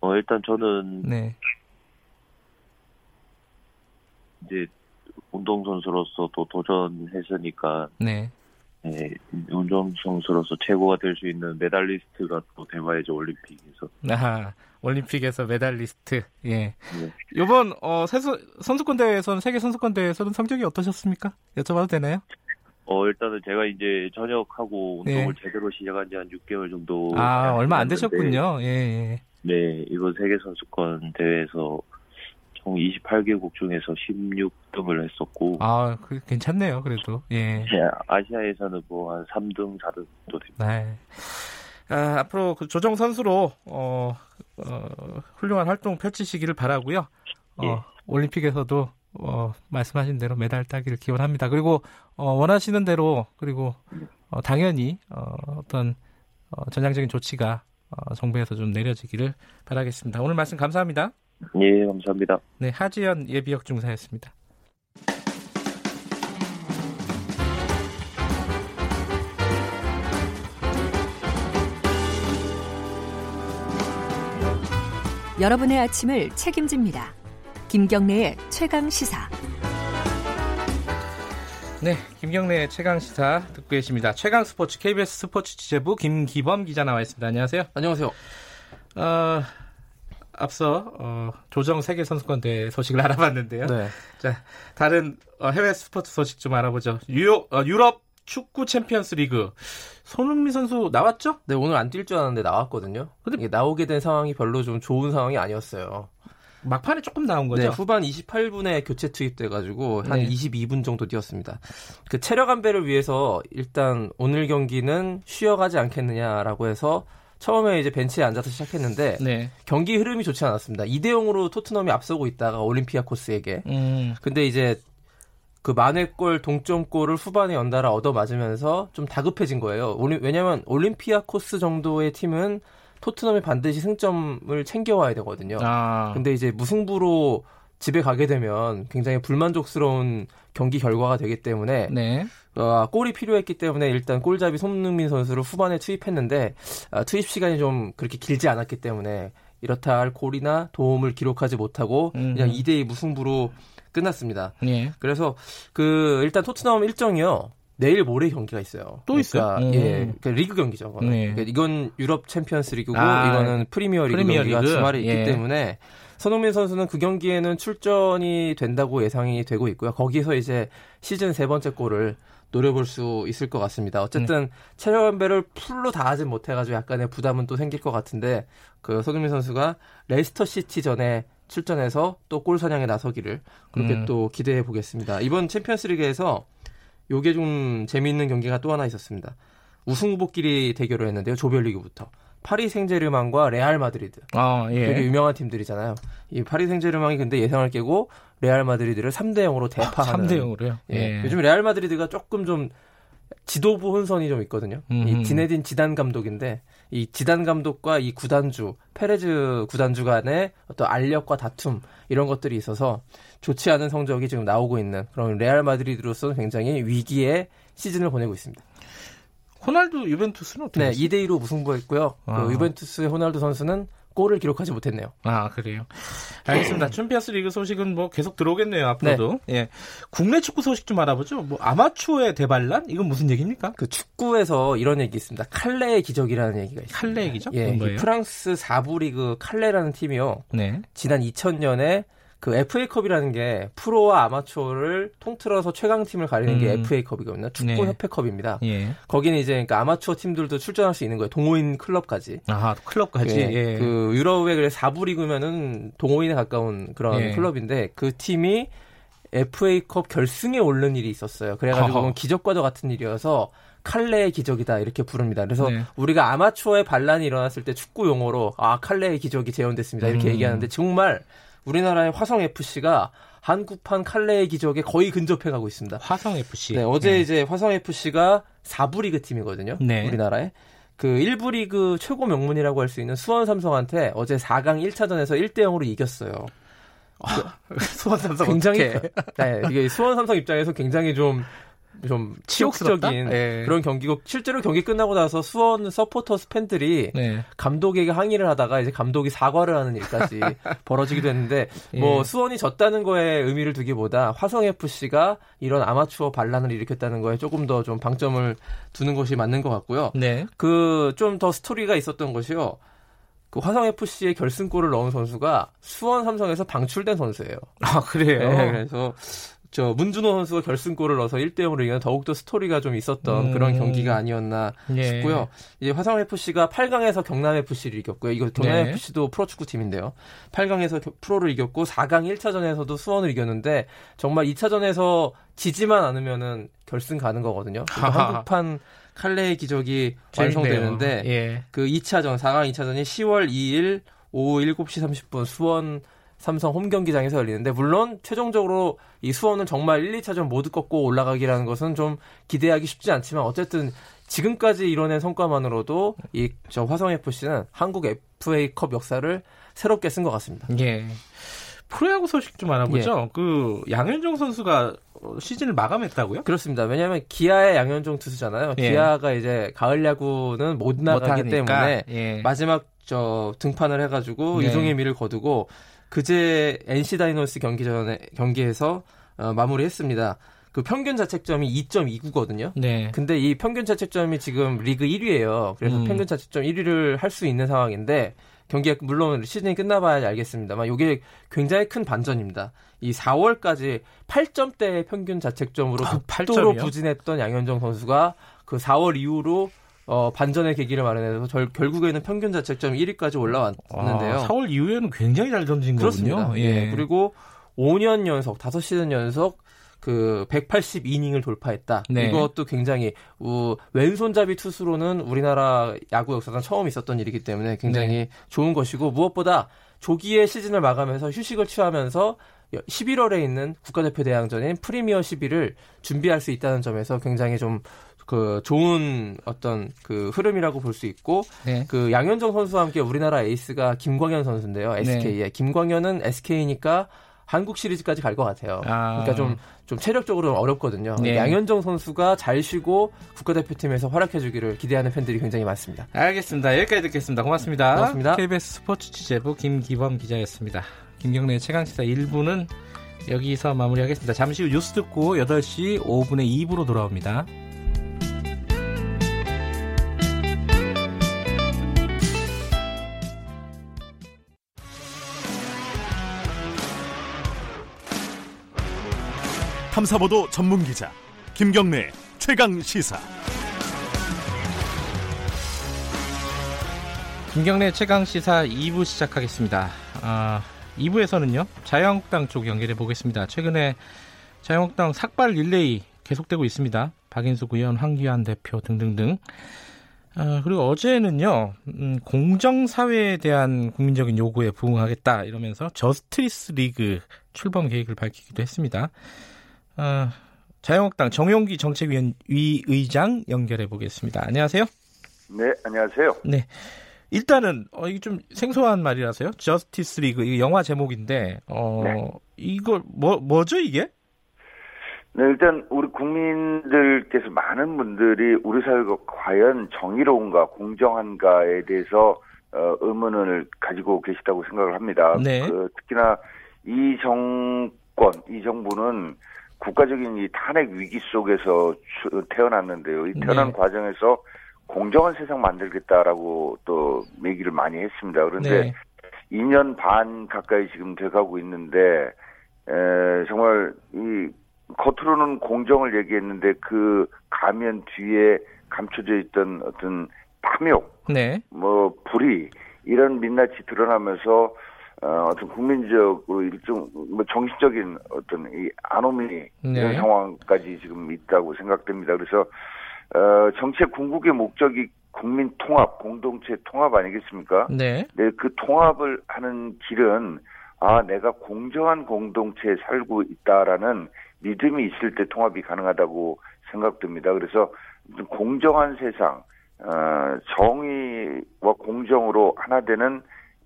어, 일단 저는 네. 이제 운동 선수로서 또 도전했으니까 네. 네, 운동 선수로서 최고가 될 수 있는 메달리스트가 또 돼봐야죠 올림픽에서. 아, 올림픽에서 메달리스트. 예. 네. 이번 어, 세수, 선수권 대회에서는 세계 선수권 대회에서는 성적이 어떠셨습니까? 여쭤봐도 되나요? 어 일단은 제가 이제 전역하고 운동을 네. 제대로 시작한 지 한 6개월 정도. 아 얼마 안 되셨군요. 예. 예. 네, 이번 세계 선수권 대회에서 총 28개국 중에서 16등을 했었고. 아, 그 괜찮네요, 그래도. 예. 네, 아시아에서는 뭐 한 3등, 4등도 됩니다. 네. 아, 앞으로 그 조정 선수로 어, 어, 훌륭한 활동 펼치시기를 바라고요. 어, 예. 올림픽에서도 어, 말씀하신 대로 메달 따기를 기원합니다. 그리고 어, 원하시는 대로 그리고 어, 당연히 어, 어떤 어, 전향적인 조치가 어, 정부에서 좀 내려지기를 바라겠습니다. 오늘 말씀 감사합니다. 예, 감사합니다. 네, 하지연 예비역 중사였습니다. 여러분의 아침을 책임집니다. 김경래의 최강 시사. 네, 김경래 최강 시사 듣고 계십니다. 최강 스포츠 KBS 스포츠 취재부 김기범 기자 나와 있습니다. 안녕하세요. 안녕하세요. 어, 앞서 어, 조정 세계 선수권 대회 소식을 알아봤는데요. 네. 자, 다른 어, 해외 스포츠 소식 좀 알아보죠. 유럽, 어, 유럽 축구 챔피언스 리그 손흥민 선수 나왔죠? 네, 오늘 안 뛸 줄 알았는데 나왔거든요. 근데 나오게 된 상황이 별로 좀 좋은 상황이 아니었어요. 막판에 조금 나온 거죠. 네, 후반 28분에 교체 투입돼가지고 한 네. 22분 정도 뛰었습니다. 그 체력 안배를 위해서 일단 오늘 경기는 쉬어가지 않겠느냐라고 해서 처음에 이제 벤치에 앉아서 시작했는데 네. 경기 흐름이 좋지 않았습니다. 2대 0으로 토트넘이 앞서고 있다가 올림피아코스에게. 음. 근데 이제 그 만회골 동점골을 후반에 연달아 얻어맞으면서 좀 다급해진 거예요. 왜냐하면 올림피아코스 정도의 팀은 토트넘이 반드시 승점을 챙겨와야 되거든요. 아. 근데 이제 무승부로 집에 가게 되면 굉장히 불만족스러운 경기 결과가 되기 때문에 네. 어, 골이 필요했기 때문에 일단 골잡이 손흥민 선수를 후반에 투입했는데 어, 투입 시간이 좀 그렇게 길지 않았기 때문에 이렇다 할 골이나 도움을 기록하지 못하고 음. 그냥 2대2 무승부로 끝났습니다. 예. 그래서 그 일단 토트넘 일정이요. 내일 모레 경기가 있어요. 또 그러니까, 있어요? 예, 그러니까 리그 경기죠. 네. 그러니까 이건 유럽 챔피언스 리그고 아, 이거는 프리미어 리그 프리미어 경기가 리그? 주말에 예. 있기 때문에 손흥민 선수는 그 경기에는 출전이 된다고 예상이 되고 있고요. 거기서 이제 시즌 세 번째 골을 노려볼 수 있을 것 같습니다. 어쨌든 음. 체력 안배를 full로 다 하진 못해가지고 약간의 부담은 또 생길 것 같은데 그 손흥민 선수가 레스터 시티 전에 출전해서 또 골 사냥에 나서기를 그렇게 음. 또 기대해 보겠습니다. 이번 챔피언스리그에서 요게 좀 재미있는 경기가 또 하나 있었습니다. 우승 후보끼리 대결을 했는데요. 조별리그부터. 파리 생제르맹과 레알 마드리드. 아, 예. 되게 유명한 팀들이잖아요. 이 파리 생제르맹이 근데 예상을 깨고 레알 마드리드를 3대 0으로 대파하는. 3대 0으로요? 예. 예. 요즘 레알 마드리드가 조금 좀 지도부 혼선이 좀 있거든요. 음흠. 이 지네딘 지단 감독인데 이 지단 감독과 이 구단주 페레즈 구단주 간의 어떤 알력과 다툼 이런 것들이 있어서 좋지 않은 성적이 지금 나오고 있는 그런 레알 마드리드로서는 굉장히 위기의 시즌을 보내고 있습니다. 호날두 유벤투스는 어떻게 네, 2대 2로 무승부했고요. 그 아. 그 유벤투스의 호날두 선수는 골을 기록하지 못했네요. 아 그래요. 알겠습니다. 챔피언스 리그 소식은 뭐 계속 들어오겠네요 앞으로도. 네. 예. 국내 축구 소식 좀 알아보죠. 뭐 아마추어의 대반란 이건 무슨 얘기입니까? 그 축구에서 이런 얘기 있습니다. 칼레의 기적이라는 얘기가 있습니다. 칼레의 기적? 예. 프랑스 4부 리그 칼레라는 팀이요. 네. 지난 2000년에 그 FA컵이라는 게 프로와 아마추어를 통틀어서 최강팀을 가리는 음. 게 FA컵이거든요. 축구 협회컵입니다. 네. 예. 거기는 이제 그러니까 아마추어 팀들도 출전할 수 있는 거예요. 동호인 클럽까지. 아, 클럽까지. 예. 예. 그 유럽의 그래 4부 리그면은 동호인에 가까운 그런 예. 클럽인데 그 팀이 FA컵 결승에 오른 일이 있었어요. 그래가지고 기적과도 같은 일이어서 칼레의 기적이다 이렇게 부릅니다. 그래서 네. 우리가 아마추어의 반란이 일어났을 때 축구 용어로 아 칼레의 기적이 재현됐습니다 이렇게 음. 얘기하는데 정말 우리나라의 화성 FC가 한국판 칼레의 기적에 거의 근접해 가고 있습니다. 화성 FC. 네, 어제 네. 이제 화성 FC가 4부 리그 팀이거든요. 네. 우리나라에. 그 1부 리그 최고 명문이라고 할 수 있는 수원 삼성한테 어제 4강 1차전에서 1대 0으로 이겼어요. 아, 수원 삼성 굉장히 네, 이게 수원 삼성 입장에서 굉장히 좀 좀 치욕적인 네. 그런 경기고 실제로 경기 끝나고 나서 수원 서포터스 팬들이 네. 감독에게 항의를 하다가 이제 감독이 사과를 하는 일까지 벌어지기도 했는데 예. 뭐 수원이 졌다는 거에 의미를 두기보다 화성 FC가 이런 아마추어 반란을 일으켰다는 거에 조금 더 좀 방점을 두는 것이 맞는 것 같고요. 네. 그 좀 더 스토리가 있었던 것이요. 그 화성 FC의 결승골을 넣은 선수가 수원 삼성에서 방출된 선수예요. 아 그래요? 네, 그래서 저 문준호 선수가 결승골을 넣어서 1대 0으로 이기는 더욱더 스토리가 좀 있었던 음. 그런 경기가 아니었나 예. 싶고요. 이제 화성 FC가 8강에서 경남 FC를 이겼고요. 이거 경남 네. FC도 프로축구 팀인데요. 8강에서 프로를 이겼고 4강 1차전에서도 수원을 이겼는데 정말 2차전에서 지지만 않으면은 결승 가는 거거든요. 한국판 칼레의 기적이 완성되는데 예. 그 2차전 4강 2차전이 10월 2일 오후 7시 30분 수원 삼성 홈 경기장에서 열리는데 물론 최종적으로 이 수원은 정말 1, 2차전 모두 꺾고 올라가기라는 것은 좀 기대하기 쉽지 않지만 어쨌든 지금까지 이뤄낸 성과만으로도 이 저 화성 FC는 한국 FA컵 역사를 새롭게 쓴 것 같습니다. 예. 프로야구 소식 좀 알아보죠. 예. 그 양현종 선수가 시즌을 마감했다고요? 그렇습니다. 왜냐하면 기아의 양현종 투수잖아요. 예. 기아가 이제 가을 야구는 못 나가기 못 때문에 예. 마지막 저 등판을 해가지고 네. 유종의 미를 거두고 그제 NC 다이노스 경기 전에 경기에서 어, 마무리했습니다. 그 평균 자책점이 2.29거든요. 네. 근데 이 평균 자책점이 지금 리그 1위예요. 그래서 음. 평균 자책점 1위를 할 수 있는 상황인데 경기가 물론 시즌이 끝나봐야 알겠습니다만 이게 굉장히 큰 반전입니다. 이 4월까지 8점대의 평균 자책점으로 아, 극도로 부진했던 양현종 선수가 그 4월 이후로 어, 반전의 계기를 마련해서 절, 결국에는 평균 자책점 1위까지 올라왔는데요. 아, 4월 이후에는 굉장히 잘 던진 그렇습니다. 거군요. 예. 예. 그리고 5년 연속, 5시즌 연속 그 180이닝을 돌파했다. 네. 이것도 굉장히 우, 왼손잡이 투수로는 우리나라 야구 역사상 처음 있었던 일이기 때문에 굉장히 네. 좋은 것이고 무엇보다 조기에 시즌을 마감해서 휴식을 취하면서 11월에 있는 국가대표 대항전인 프리미어 11을 준비할 수 있다는 점에서 굉장히 좀 그 좋은 어떤 그 흐름이라고 볼 수 있고 네. 그 양현종 선수와 함께 우리나라 에이스가 김광현 선수인데요. SK에 네. 김광현은 SK니까 한국 시리즈까지 갈 것 같아요. 아. 그러니까 좀, 좀 체력적으로 어렵거든요. 네. 양현종 선수가 잘 쉬고 국가대표팀에서 활약해주기를 기대하는 팬들이 굉장히 많습니다. 알겠습니다. 여기까지 듣겠습니다. 고맙습니다. 고맙습니다. KBS 스포츠 취재부 김기범 기자였습니다. 김경래 최강시사 1부는 여기서 마무리하겠습니다. 잠시 후 뉴스 듣고 8시 5분에 2부로 돌아옵니다. 탐사보도 전문 기자 김경래 최강 시사. 김경래 최강 시사 2부 시작하겠습니다. 아, 2부에서는요 자유한국당 쪽 연결해 보겠습니다. 최근에 자유한국당 삭발 릴레이 계속되고 있습니다. 박인숙 의원, 황기환 대표 등등등. 아, 그리고 어제는요 음, 공정 사회에 대한 국민적인 요구에 부응하겠다 이러면서 저스티스 리그 출범 계획을 밝히기도 했습니다. 어, 자유한국당 정용기 정책위원위 의장 연결해 보겠습니다. 안녕하세요. 네, 안녕하세요. 네. 일단은 어 이게 좀 생소한 말이라서요. 저스티스 리그 이 영화 제목인데 어 네. 이걸 뭐 뭐죠 이게? 네, 일단 우리 국민들께서 많은 분들이 우리 사회가 과연 정의로운가 공정한가에 대해서 어, 의문을 가지고 계시다고 생각을 합니다. 네. 그, 특히나 이 정권, 이 정부는 국가적인 이 탄핵 위기 속에서 태어났는데요. 이 태어난 네. 과정에서 공정한 세상 만들겠다라고 또 얘기를 많이 했습니다. 그런데 네. 2년 반 가까이 지금 돼가고 있는데 에, 정말 이 겉으로는 공정을 얘기했는데 그 가면 뒤에 감춰져 있던 어떤 탐욕, 네. 뭐 불의 이런 민낯이 드러나면서 어, 어떤 국민적으로 일종 뭐 정신적인 어떤 이 아노미 네. 이런 상황까지 지금 있다고 생각됩니다. 그래서 어, 정책 궁극의 목적이 국민 통합, 공동체 통합 아니겠습니까? 네. 네, 그 통합을 하는 길은 아, 내가 공정한 공동체에 살고 있다라는 믿음이 있을 때 통합이 가능하다고 생각됩니다. 그래서 공정한 세상, 어, 정의와 공정으로 하나 되는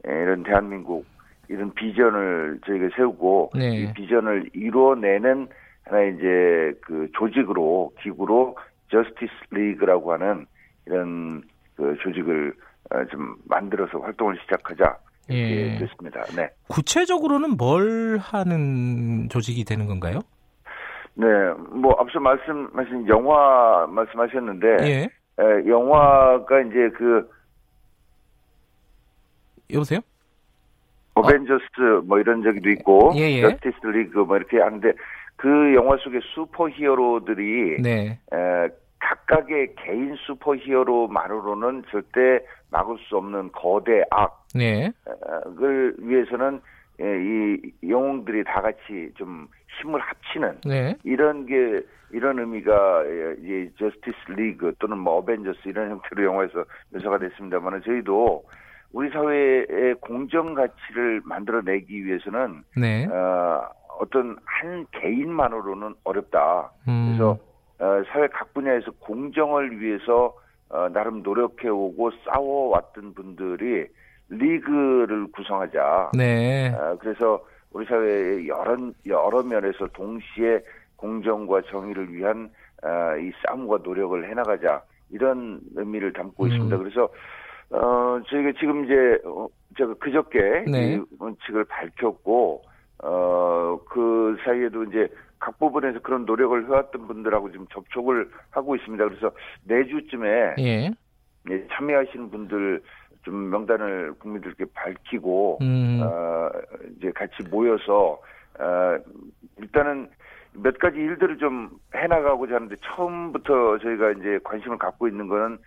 이런 대한민국 이런 비전을 저희가 세우고 네. 이 비전을 이루어내는 하나의 이제 그 조직으로 기구로 저스티스 리그라고 하는 이런 그 조직을 어, 좀 만들어서 활동을 시작하자 이렇게 예. 됐습니다. 네. 구체적으로는 뭘 하는 조직이 되는 건가요? 네, 뭐 앞서 말씀하신 영화 말씀하셨는데 예. 에, 영화가 이제 그 여보세요? 어벤져스 뭐 이런 적도 있고 예, 예. 저스티스 리그 뭐 이렇게 하는데 그 영화 속의 슈퍼 히어로들이 네. 에, 각각의 개인 슈퍼 히어로만으로는 절대 막을 수 없는 거대 악을 네. 위해서는 예, 이 영웅들이 다 같이 좀 힘을 합치는 네. 이런 게 이런 의미가 예, 이 저스티스 리그 또는 뭐 어벤져스 이런 형태로 영화에서 묘사가 됐습니다만은 저희도 우리 사회의 공정 가치를 만들어내기 위해서는 네. 어, 어떤 한 개인만으로는 어렵다. 음. 그래서 어, 사회 각 분야에서 공정을 위해서 어, 나름 노력해오고 싸워왔던 분들이 리그를 구성하자. 네. 어, 그래서 우리 사회의 여러 여러 면에서 동시에 공정과 정의를 위한 어, 이 싸움과 노력을 해나가자 이런 의미를 담고 음. 있습니다. 그래서 어, 저희가 지금 이제, 어, 제가 그저께 네. 이 원칙을 밝혔고, 어, 그 사이에도 이제 각 부분에서 그런 노력을 해왔던 분들하고 지금 접촉을 하고 있습니다. 그래서 내주쯤에 예. 예, 참여하시는 분들 좀 명단을 국민들께 밝히고, 음. 어, 이제 같이 모여서, 어, 일단은 몇 가지 일들을 좀 해나가고자 하는데 처음부터 저희가 이제 관심을 갖고 있는 거는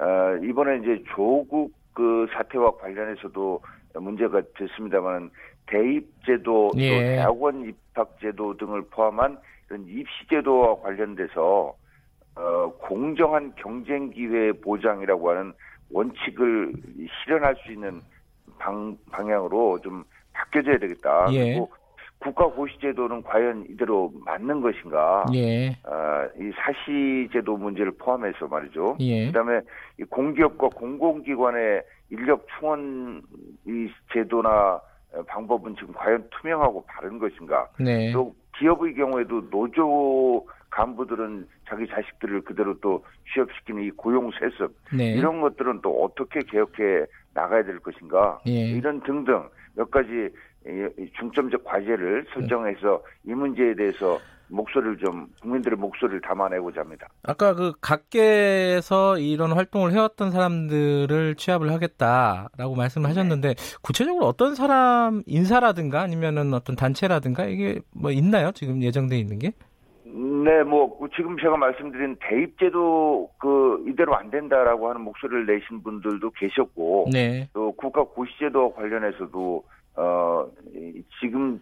어, 이번에 이제 조국 그 사태와 관련해서도 문제가 됐습니다만 대입제도 예. 또 대학원 입학제도 등을 포함한 이런 입시제도와 관련돼서 어, 공정한 경쟁 기회 보장이라고 하는 원칙을 실현할 수 있는 방, 방향으로 좀 바뀌어져야 되겠다. 예. 그리고 국가 고시제도는 과연 이대로 맞는 것인가? 예. 어, 이 사시제도 문제를 포함해서 말이죠. 예. 그다음에 이 공기업과 공공기관의 인력 충원 이 제도나 방법은 지금 과연 투명하고 바른 것인가? 네. 또 기업의 경우에도 노조 간부들은 자기 자식들을 그대로 또 취업시키는 이 고용 세습 네. 이런 것들은 또 어떻게 개혁해 나가야 될 것인가? 예. 이런 등등 몇 가지 중점적 과제를 설정해서 이 문제에 대해서 목소리를 좀 국민들의 목소리를 담아내고자 합니다. 아까 그 각계에서 이런 활동을 해왔던 사람들을 취합을 하겠다라고 말씀하셨는데 네. 구체적으로 어떤 사람 인사라든가 아니면은 어떤 단체라든가 이게 뭐 있나요? 지금 예정돼 있는 게? 네, 뭐 지금 제가 말씀드린 대입제도 그 이대로 안 된다라고 하는 목소리를 내신 분들도 계셨고, 네. 또 국가 고시제도 관련해서도 어, 지금,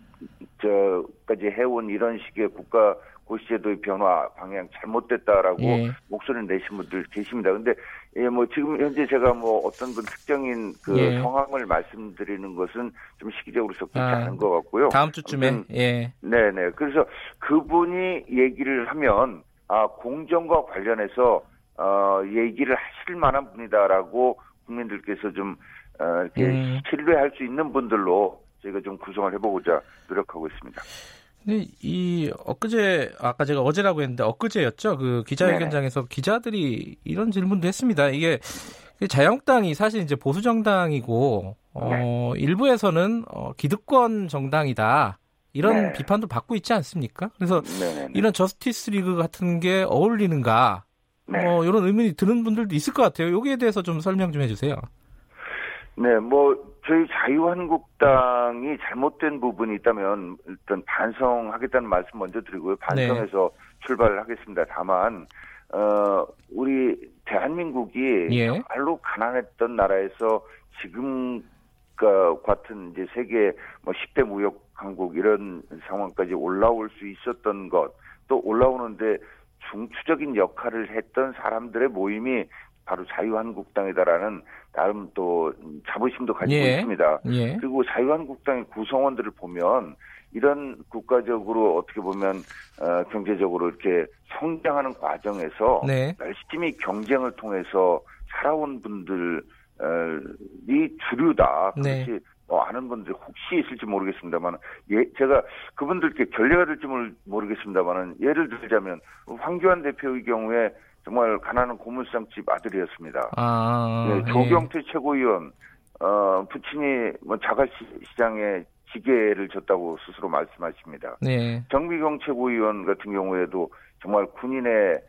저까지 해온 이런 식의 국가 고시제도의 변화 방향 잘못됐다라고 예. 목소리를 내신 분들 계십니다. 근데, 예, 뭐, 지금 현재 제가 뭐 어떤 분 특정인 그 예. 상황을 말씀드리는 것은 좀 시기적으로 적절치 아, 않은 것 같고요. 다음 주쯤에, 아무튼, 예. 네 네. 그래서 그분이 얘기를 하면, 아, 공정과 관련해서, 어, 얘기를 하실 만한 분이다라고 국민들께서 좀 어, 이렇게 음. 신뢰할 수 있는 분들로 저희가 좀 구성을 해보고자 노력하고 있습니다. 근데 이 엊그제 아까 제가 어제라고 했는데 엊그제였죠. 그 기자회견장에서 네 기자들이 이런 질문도 했습니다. 이게 자유한국당이 사실 이제 보수 정당이고 어 네. 일부에서는 어 기득권 정당이다. 이런 네. 비판도 받고 있지 않습니까? 그래서 네네네. 이런 저스티스 리그 같은 게 어울리는가? 네. 어, 이런 의문이 드는 분들도 있을 것 같아요. 여기에 대해서 좀 설명 좀 해주세요. 네, 뭐 저희 자유한국당이 잘못된 부분이 있다면 일단 반성하겠다는 말씀 먼저 드리고요. 반성해서 네. 출발을 하겠습니다. 다만 어 우리 대한민국이 예. 정말로 가난했던 나라에서 지금 같은 이제 세계 뭐 10대 무역 강국 이런 상황까지 올라올 수 있었던 것 또 올라오는데 중추적인 역할을 했던 사람들의 모임이 바로 자유한국당이다라는 나름 또 자부심도 가지고 예. 있습니다. 예. 그리고 자유한국당의 구성원들을 보면 이런 국가적으로 어떻게 보면 어, 경제적으로 이렇게 성장하는 과정에서 네. 열심히 경쟁을 통해서 살아온 분들이 주류다. 네. 그것이 네. 뭐 아는 분들 혹시 있을지 모르겠습니다만 예 제가 그분들께 결례가 될지 모르겠습니다만은 예를 들자면 황교안 대표의 경우에 정말 가난한 고물상집 아들이었습니다. 아, 네, 조경태 예. 최고위원 어, 부친이 뭐 자갈시장에 지게를 졌다고 스스로 말씀하십니다. 네. 정미경 최고위원 같은 경우에도 정말 군인의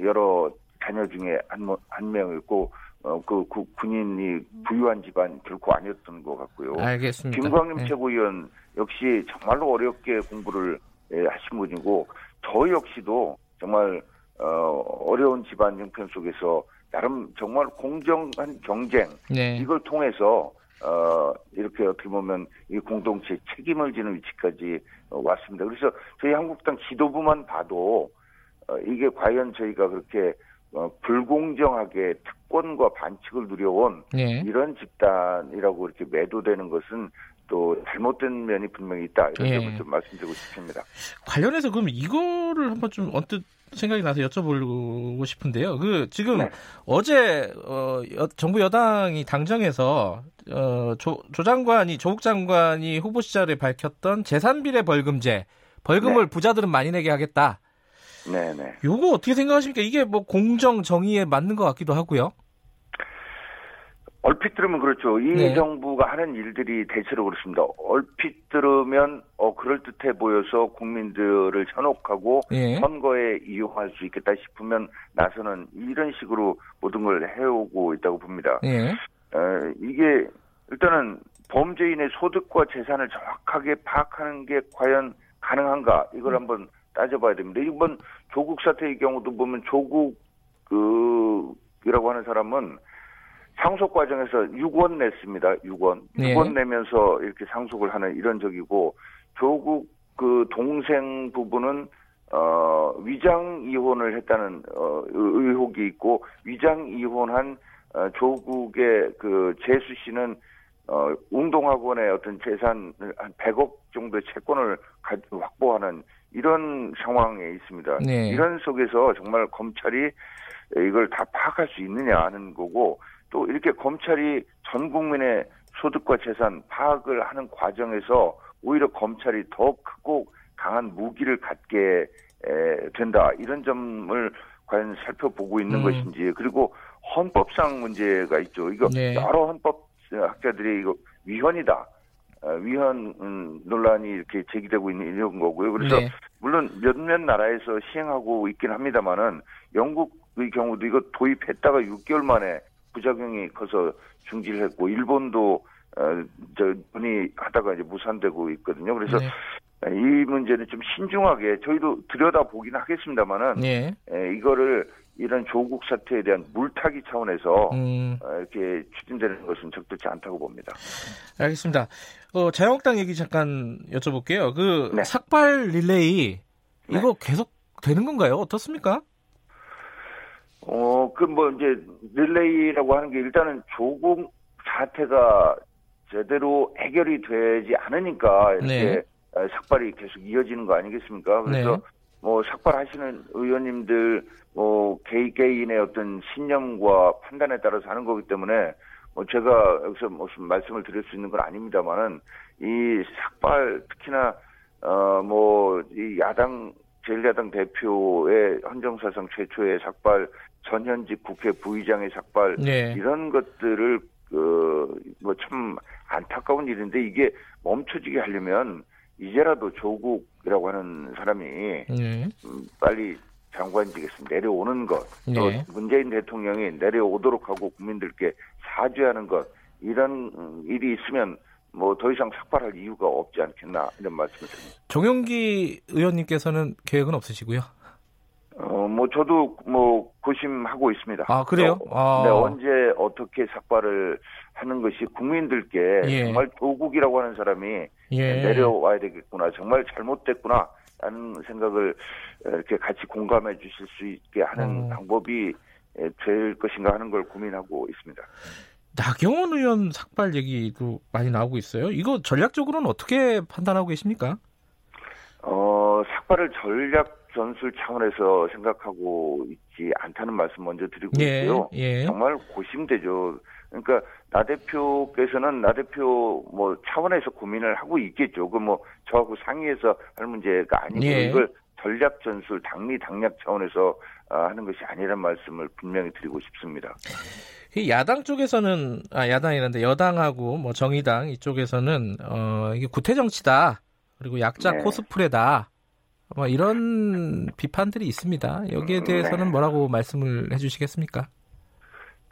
여러 자녀 중에 한, 한 명이었고 어, 그, 그 군인이 부유한 집안 결코 아니었던 것 같고요. 알겠습니다. 김광림 네. 최고위원 역시 정말로 어렵게 공부를 예, 하신 분이고 저 역시도 정말 어, 어려운 집안 형편 속에서 나름 정말 공정한 경쟁 네. 이걸 통해서 어, 이렇게 어떻게 보면 이 공동체 책임을 지는 위치까지 어, 왔습니다. 그래서 저희 한국당 지도부만 봐도 어, 이게 과연 저희가 그렇게 어, 불공정하게 특권과 반칙을 누려온 네. 이런 집단이라고 이렇게 매도되는 것은 또 잘못된 면이 분명히 있다 이런 예. 점을 좀 말씀드리고 싶습니다. 관련해서 그럼 이거를 한번 좀 언뜻 생각이 나서 여쭤보고 싶은데요. 그 지금 네. 어제 어, 정부 여당이 당정에서 어, 조, 조 장관이 조국 장관이 후보 시절에 밝혔던 재산 비례 벌금제 벌금을 네. 부자들은 많이 내게 하겠다. 네네. 요거 어떻게 생각하십니까? 이게 뭐 공정 정의에 맞는 것 같기도 하고요. 얼핏 들으면 그렇죠. 이 네. 정부가 하는 일들이 대체로 그렇습니다. 얼핏 들으면 어 그럴 듯해 보여서 국민들을 현혹하고 네. 선거에 이용할 수 있겠다 싶으면 나서는 이런 식으로 모든 걸 해오고 있다고 봅니다. 네. 어, 이게 일단은 범죄인의 소득과 재산을 정확하게 파악하는 게 과연 가능한가 이걸 음. 한번 따져봐야 됩니다. 이번 조국 사태의 경우도 보면 조국 그이라고 하는 사람은 상속 과정에서 6원 냈습니다. 6원. 네. 6원 내면서 이렇게 상속을 하는 이런 적이고 조국 그 동생 부부는 어 위장 이혼을 했다는 어 의혹이 있고 위장 이혼한 어, 조국의 그 재수 씨는 어, 운동학원의 어떤 재산 한 100억 정도의 채권을 확보하는 이런 상황에 있습니다. 네. 이런 속에서 정말 검찰이 이걸 다 파악할 수 있느냐 하는 거고 또 이렇게 검찰이 전 국민의 소득과 재산 파악을 하는 과정에서 오히려 검찰이 더 크고 강한 무기를 갖게 된다 이런 점을 과연 살펴보고 있는 음. 것인지 그리고 헌법상 문제가 있죠. 이거 네. 여러 헌법 학자들이 이거 위헌이다. 어, 위헌 음, 논란이 이렇게 제기되고 있는 이런 거고요. 그래서 네. 물론 몇몇 나라에서 시행하고 있긴 합니다만은 영국의 경우도 이거 도입했다가 6개월 만에 부작용이 커서 중지했고 일본도 어, 저 분이 하다가 이제 무산되고 있거든요. 그래서 네. 이 문제는 좀 신중하게 저희도 들여다 보긴 하겠습니다만은 네. 에, 이거를 이런 조국 사태에 대한 물타기 차원에서 음. 어, 이렇게 추진되는 것은 적절치 않다고 봅니다. 알겠습니다. 어, 자유한국당 얘기 잠깐 여쭤볼게요. 그 네. 삭발 릴레이 네. 이거 계속 되는 건가요? 어떻습니까? 어, 그 뭐 이제 릴레이라고 하는 게 일단은 조국 사태가 제대로 해결이 되지 않으니까 이렇게 네. 어, 삭발이 계속 이어지는 거 아니겠습니까? 그래서 네. 뭐 삭발하시는 의원님들 뭐 개인 개인의 어떤 신념과 판단에 따라서 하는 거기 때문에 뭐 제가 여기서 무슨 말씀을 드릴 수 있는 건 아닙니다만은 이 삭발 특히나 어뭐 이 야당 제일야당 대표의 헌정사상 최초의 삭발 전현직 국회 부의장의 삭발 네. 이런 것들을 그뭐참 안타까운 일인데 이게 멈춰지게 하려면 이제라도 조국이라고 하는 사람이 네. 음, 빨리 장관직에서 내려오는 것, 네. 또 문재인 대통령이 내려오도록 하고 국민들께 사죄하는 것 이런 음, 일이 있으면 뭐 더 이상 삭발할 이유가 없지 않겠나 이런 말씀을 드립니다. 정영기 의원님께서는 계획은 없으시고요? 어, 뭐 저도 뭐 고심하고 있습니다. 아 그래요? 아. 네, 언제 어떻게 삭발을 하는 것이 국민들께 예. 정말 도국이라고 하는 사람이 예. 내려와야 되겠구나, 정말 잘못됐구나. 라는 생각을 이렇게 같이 공감해 주실 수 있게 하는 어. 방법이 될 것인가 하는 걸 고민하고 있습니다. 나경원 의원 삭발 얘기도 많이 나오고 있어요. 이거 전략적으로는 어떻게 판단하고 계십니까? 어, 삭발을 전략 전술 차원에서 생각하고 있지 않다는 말씀 먼저 드리고 예, 있고요. 예. 정말 고심되죠. 그러니까 나 대표께서는 나 대표 뭐 차원에서 고민을 하고 있겠죠. 그 뭐 저하고 상의해서 할 문제가 아니고 예. 이걸 전략 전술 당리 당략 차원에서 아, 하는 것이 아니란 말씀을 분명히 드리고 싶습니다. 야당 쪽에서는 아 야당이란데 여당하고 뭐 정의당 이쪽에서는 어 이게 구태 정치다. 그리고 약자 네. 코스프레다. 뭐 이런 비판들이 있습니다. 여기에 음, 대해서는 네. 뭐라고 말씀을 해주시겠습니까?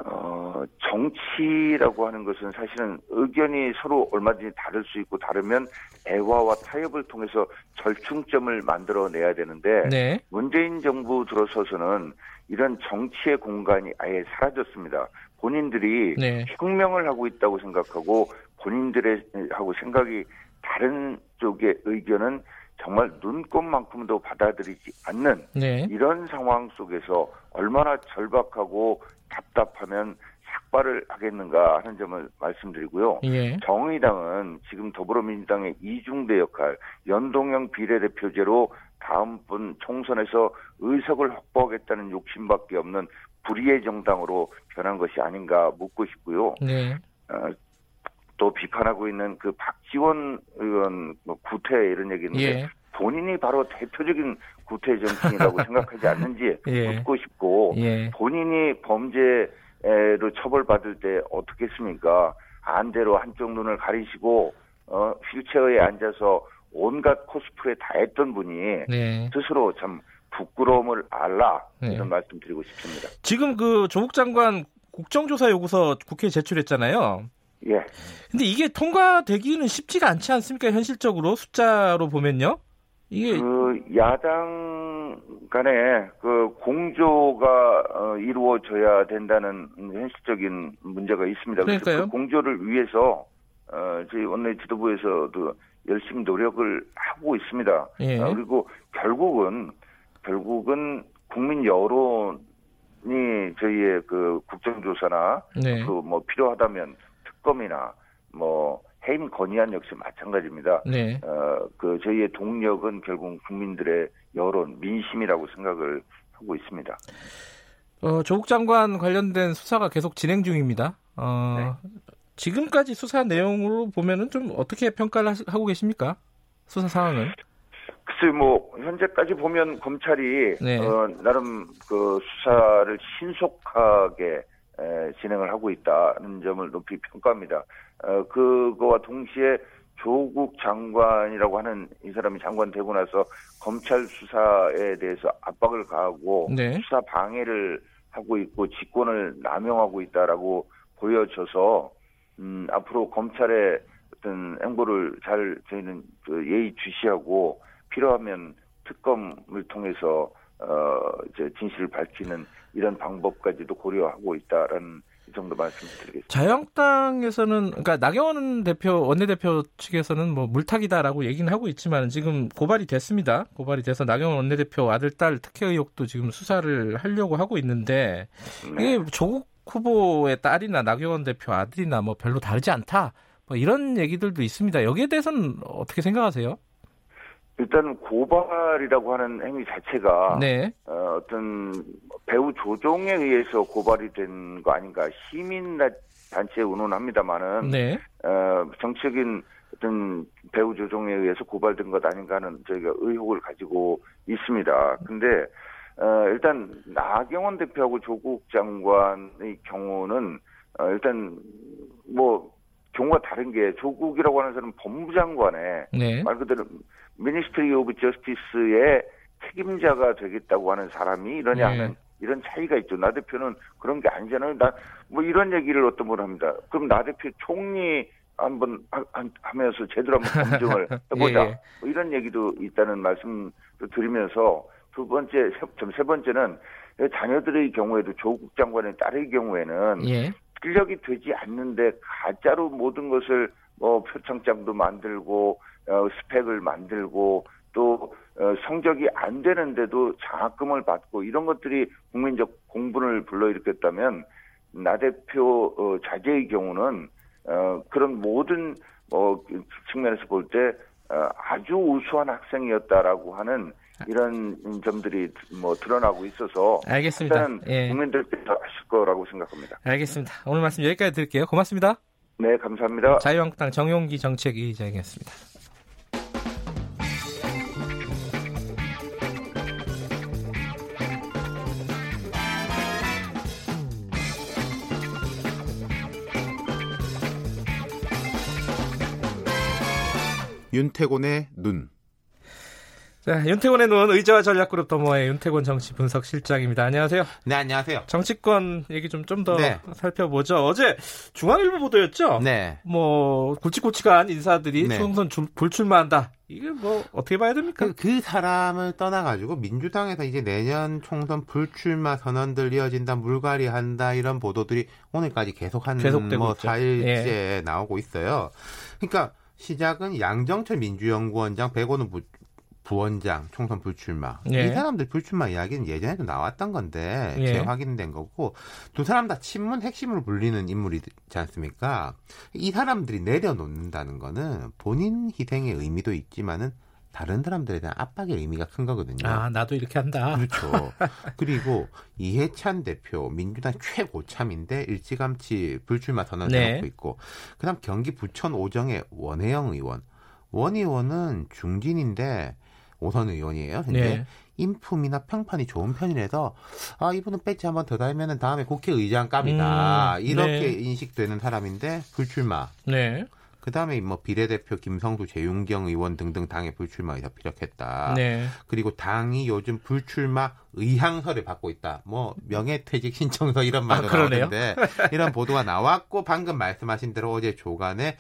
어, 정치라고 하는 것은 사실은 의견이 서로 얼마든지 다를 수 있고 다르면 대화와 타협을 통해서 절충점을 만들어내야 되는데 네. 문재인 정부 들어서서는 이런 정치의 공간이 아예 사라졌습니다. 본인들이 네. 혁명을 하고 있다고 생각하고 본인들의 하고 생각이 다른 쪽의 의견은 정말 눈꽃만큼도 받아들이지 않는 네. 이런 상황 속에서 얼마나 절박하고 답답하면 삭발을 하겠는가 하는 점을 말씀드리고요. 예. 정의당은 지금 더불어민주당의 이중대 역할, 연동형 비례대표제로 다음번 총선에서 의석을 확보하겠다는 욕심밖에 없는 불의의 정당으로 변한 것이 아닌가 묻고 싶고요. 네. 어, 또 비판하고 있는 그 박지원 의원 뭐 구태 이런 얘기인데 예. 본인이 바로 대표적인 구태 정치인이라고 생각하지 않는지 예. 묻고 싶고 예. 본인이 범죄로 처벌받을 때 어떻게 했습니까? 안대로 한쪽 눈을 가리시고 어, 휠체어에 앉아서 온갖 코스프레 다 했던 분이 네. 스스로 참 부끄러움을 알라 네. 이런 말씀드리고 싶습니다. 지금 그 조국 장관 국정조사 요구서 국회에 제출했잖아요. 예. 근데 이게 통과되기는 쉽지가 않지 않습니까? 현실적으로 숫자로 보면요. 이게 그 야당 간에 그 공조가 어, 이루어져야 된다는 현실적인 문제가 있습니다. 그러니까요. 그 공조를 위해서 어, 저희 원내 지도부에서도 열심히 노력을 하고 있습니다. 예. 어, 그리고 결국은 결국은 국민 여론이 저희의 그 국정조사나 네. 그뭐 필요하다면 특검이나 뭐 해임 건의안 역시 마찬가지입니다. 네. 어, 그 저희의 동력은 결국 국민들의 여론, 민심이라고 생각을 하고 있습니다. 어, 조국 장관 관련된 수사가 계속 진행 중입니다. 어, 네. 지금까지 수사 내용으로 보면은 좀 어떻게 평가를 하고 계십니까? 수사 상황은? 글쎄 뭐 현재까지 보면 검찰이 네. 어, 나름 그 수사를 신속하게 에, 진행을 하고 있다는 점을 높이 평가합니다. 어, 그거와 동시에 조국 장관이라고 하는 이 사람이 장관 되고 나서 검찰 수사에 대해서 압박을 가하고 네. 수사 방해를 하고 있고 직권을 남용하고 있다라고 보여져서 음, 앞으로 검찰의 어떤 행보를 잘 저희는 그 예의 주시하고 필요하면 특검을 통해서 어 이제 진실을 밝히는 이런 방법까지도 고려하고 있다라는 이 정도 말씀드리겠습니다. 자유한국당에서는 그러니까 나경원 대표 원내대표 측에서는 뭐 물타기다라고 얘기는 하고 있지만 지금 고발이 됐습니다. 고발이 돼서 나경원 원내대표 아들 딸 특혜 의혹도 지금 수사를 하려고 하고 있는데 네. 이게 조국 후보의 딸이나 나경원 대표 아들이나 뭐 별로 다르지 않다. 뭐 이런 얘기들도 있습니다. 여기에 대해서는 어떻게 생각하세요? 일단 고발이라고 하는 행위 자체가 네. 어, 떤 배우 조종에 의해서 고발이 된 거 아닌가 시민 단체에 의논합니다만은 네. 어, 정치적인 어떤 배우 조종에 의해서 고발된 것 아닌가 하는 저희가 의혹을 가지고 있습니다. 근데 어, 일단 나경원 대표하고 조국 장관의 경우는 어, 일단 뭐 경우가 다른 게 조국이라고 하는 사람은 법무장관의 네. 말 그대로 Ministry of Justice의 책임자가 되겠다고 하는 사람이 이러냐 네. 하는 이런 차이가 있죠. 나 대표는 그런 게 아니잖아요. 나 뭐 이런 얘기를 어떤 분 합니다. 그럼 나 대표 총리 한번 하면서 제대로 한번 검증을 해보자. 예. 뭐 이런 얘기도 있다는 말씀을 드리면서 두 번째, 세 번째는 자녀들의 경우에도 조국 장관의 딸의 경우에는 예. 실력이 되지 않는데 가짜로 모든 것을 뭐 표창장도 만들고 어, 스펙을 만들고 또 어, 성적이 안 되는데도 장학금을 받고 이런 것들이 국민적 공분을 불러일으켰다면 나 대표 어, 자제의 경우는 어, 그런 모든 어, 측면에서 볼때 어, 아주 우수한 학생이었다라고 하는 이런 점들이 뭐 드러나고 있어서 알겠습니다. 예. 국민들께서 아실 거라고 생각합니다. 알겠습니다. 오늘 말씀 여기까지 드릴게요. 고맙습니다. 네, 감사합니다. 자유한국당 정용기 정책위의장이었습니다. 윤태곤의 눈. 자, 윤태곤의 눈 의자와 전략그룹 더모의 윤태곤 정치 분석 실장입니다. 안녕하세요. 네, 안녕하세요. 정치권 얘기 좀 좀더 네. 살펴보죠. 어제 중앙일보 보도였죠. 네. 뭐 굵직굵직한 인사들이 네. 총선 불출마한다. 이게 뭐 어떻게 봐야 됩니까? 그, 그 사람을 떠나가지고 민주당에서 이제 내년 총선 불출마 선언들 이어진다, 물갈이한다 이런 보도들이 오늘까지 계속 한뭐 4일째 예. 나오고 있어요. 그러니까 시작은 양정철 민주연구원장 백오는 부원장 총선 불출마. 예. 이 사람들 불출마 이야기는 예전에도 나왔던 건데 예. 재확인된 거고 두 사람 다 친문 핵심으로 불리는 인물이지 않습니까? 이 사람들이 내려놓는다는 거는 본인 희생의 의미도 있지만은 다른 사람들에 대한 압박의 의미가 큰 거거든요. 아, 나도 이렇게 한다. 그렇죠. 그리고 이해찬 대표 민주당 최고참인데 일찌감치 불출마 선언을 네. 해놓고 있고 그다음 경기 부천 오정의 원혜영 의원. 원 의원은 중진인데 오선 의원이에요. 근데 네. 인품이나 평판이 좋은 편이라서 아 이분은 배지 한번 더 달면은 다음에 국회의장 감이다 음, 이렇게 네. 인식되는 사람인데 불출마. 네. 그 다음에 뭐 비례대표 김성수, 재윤경 의원 등등 당의 불출마 의사 피력했다. 네. 그리고 당이 요즘 불출마 의향서를 받고 있다. 뭐 명예퇴직 신청서 이런 말도 아, 나오는데 이런 보도가 나왔고 방금 말씀하신 대로 어제 조간에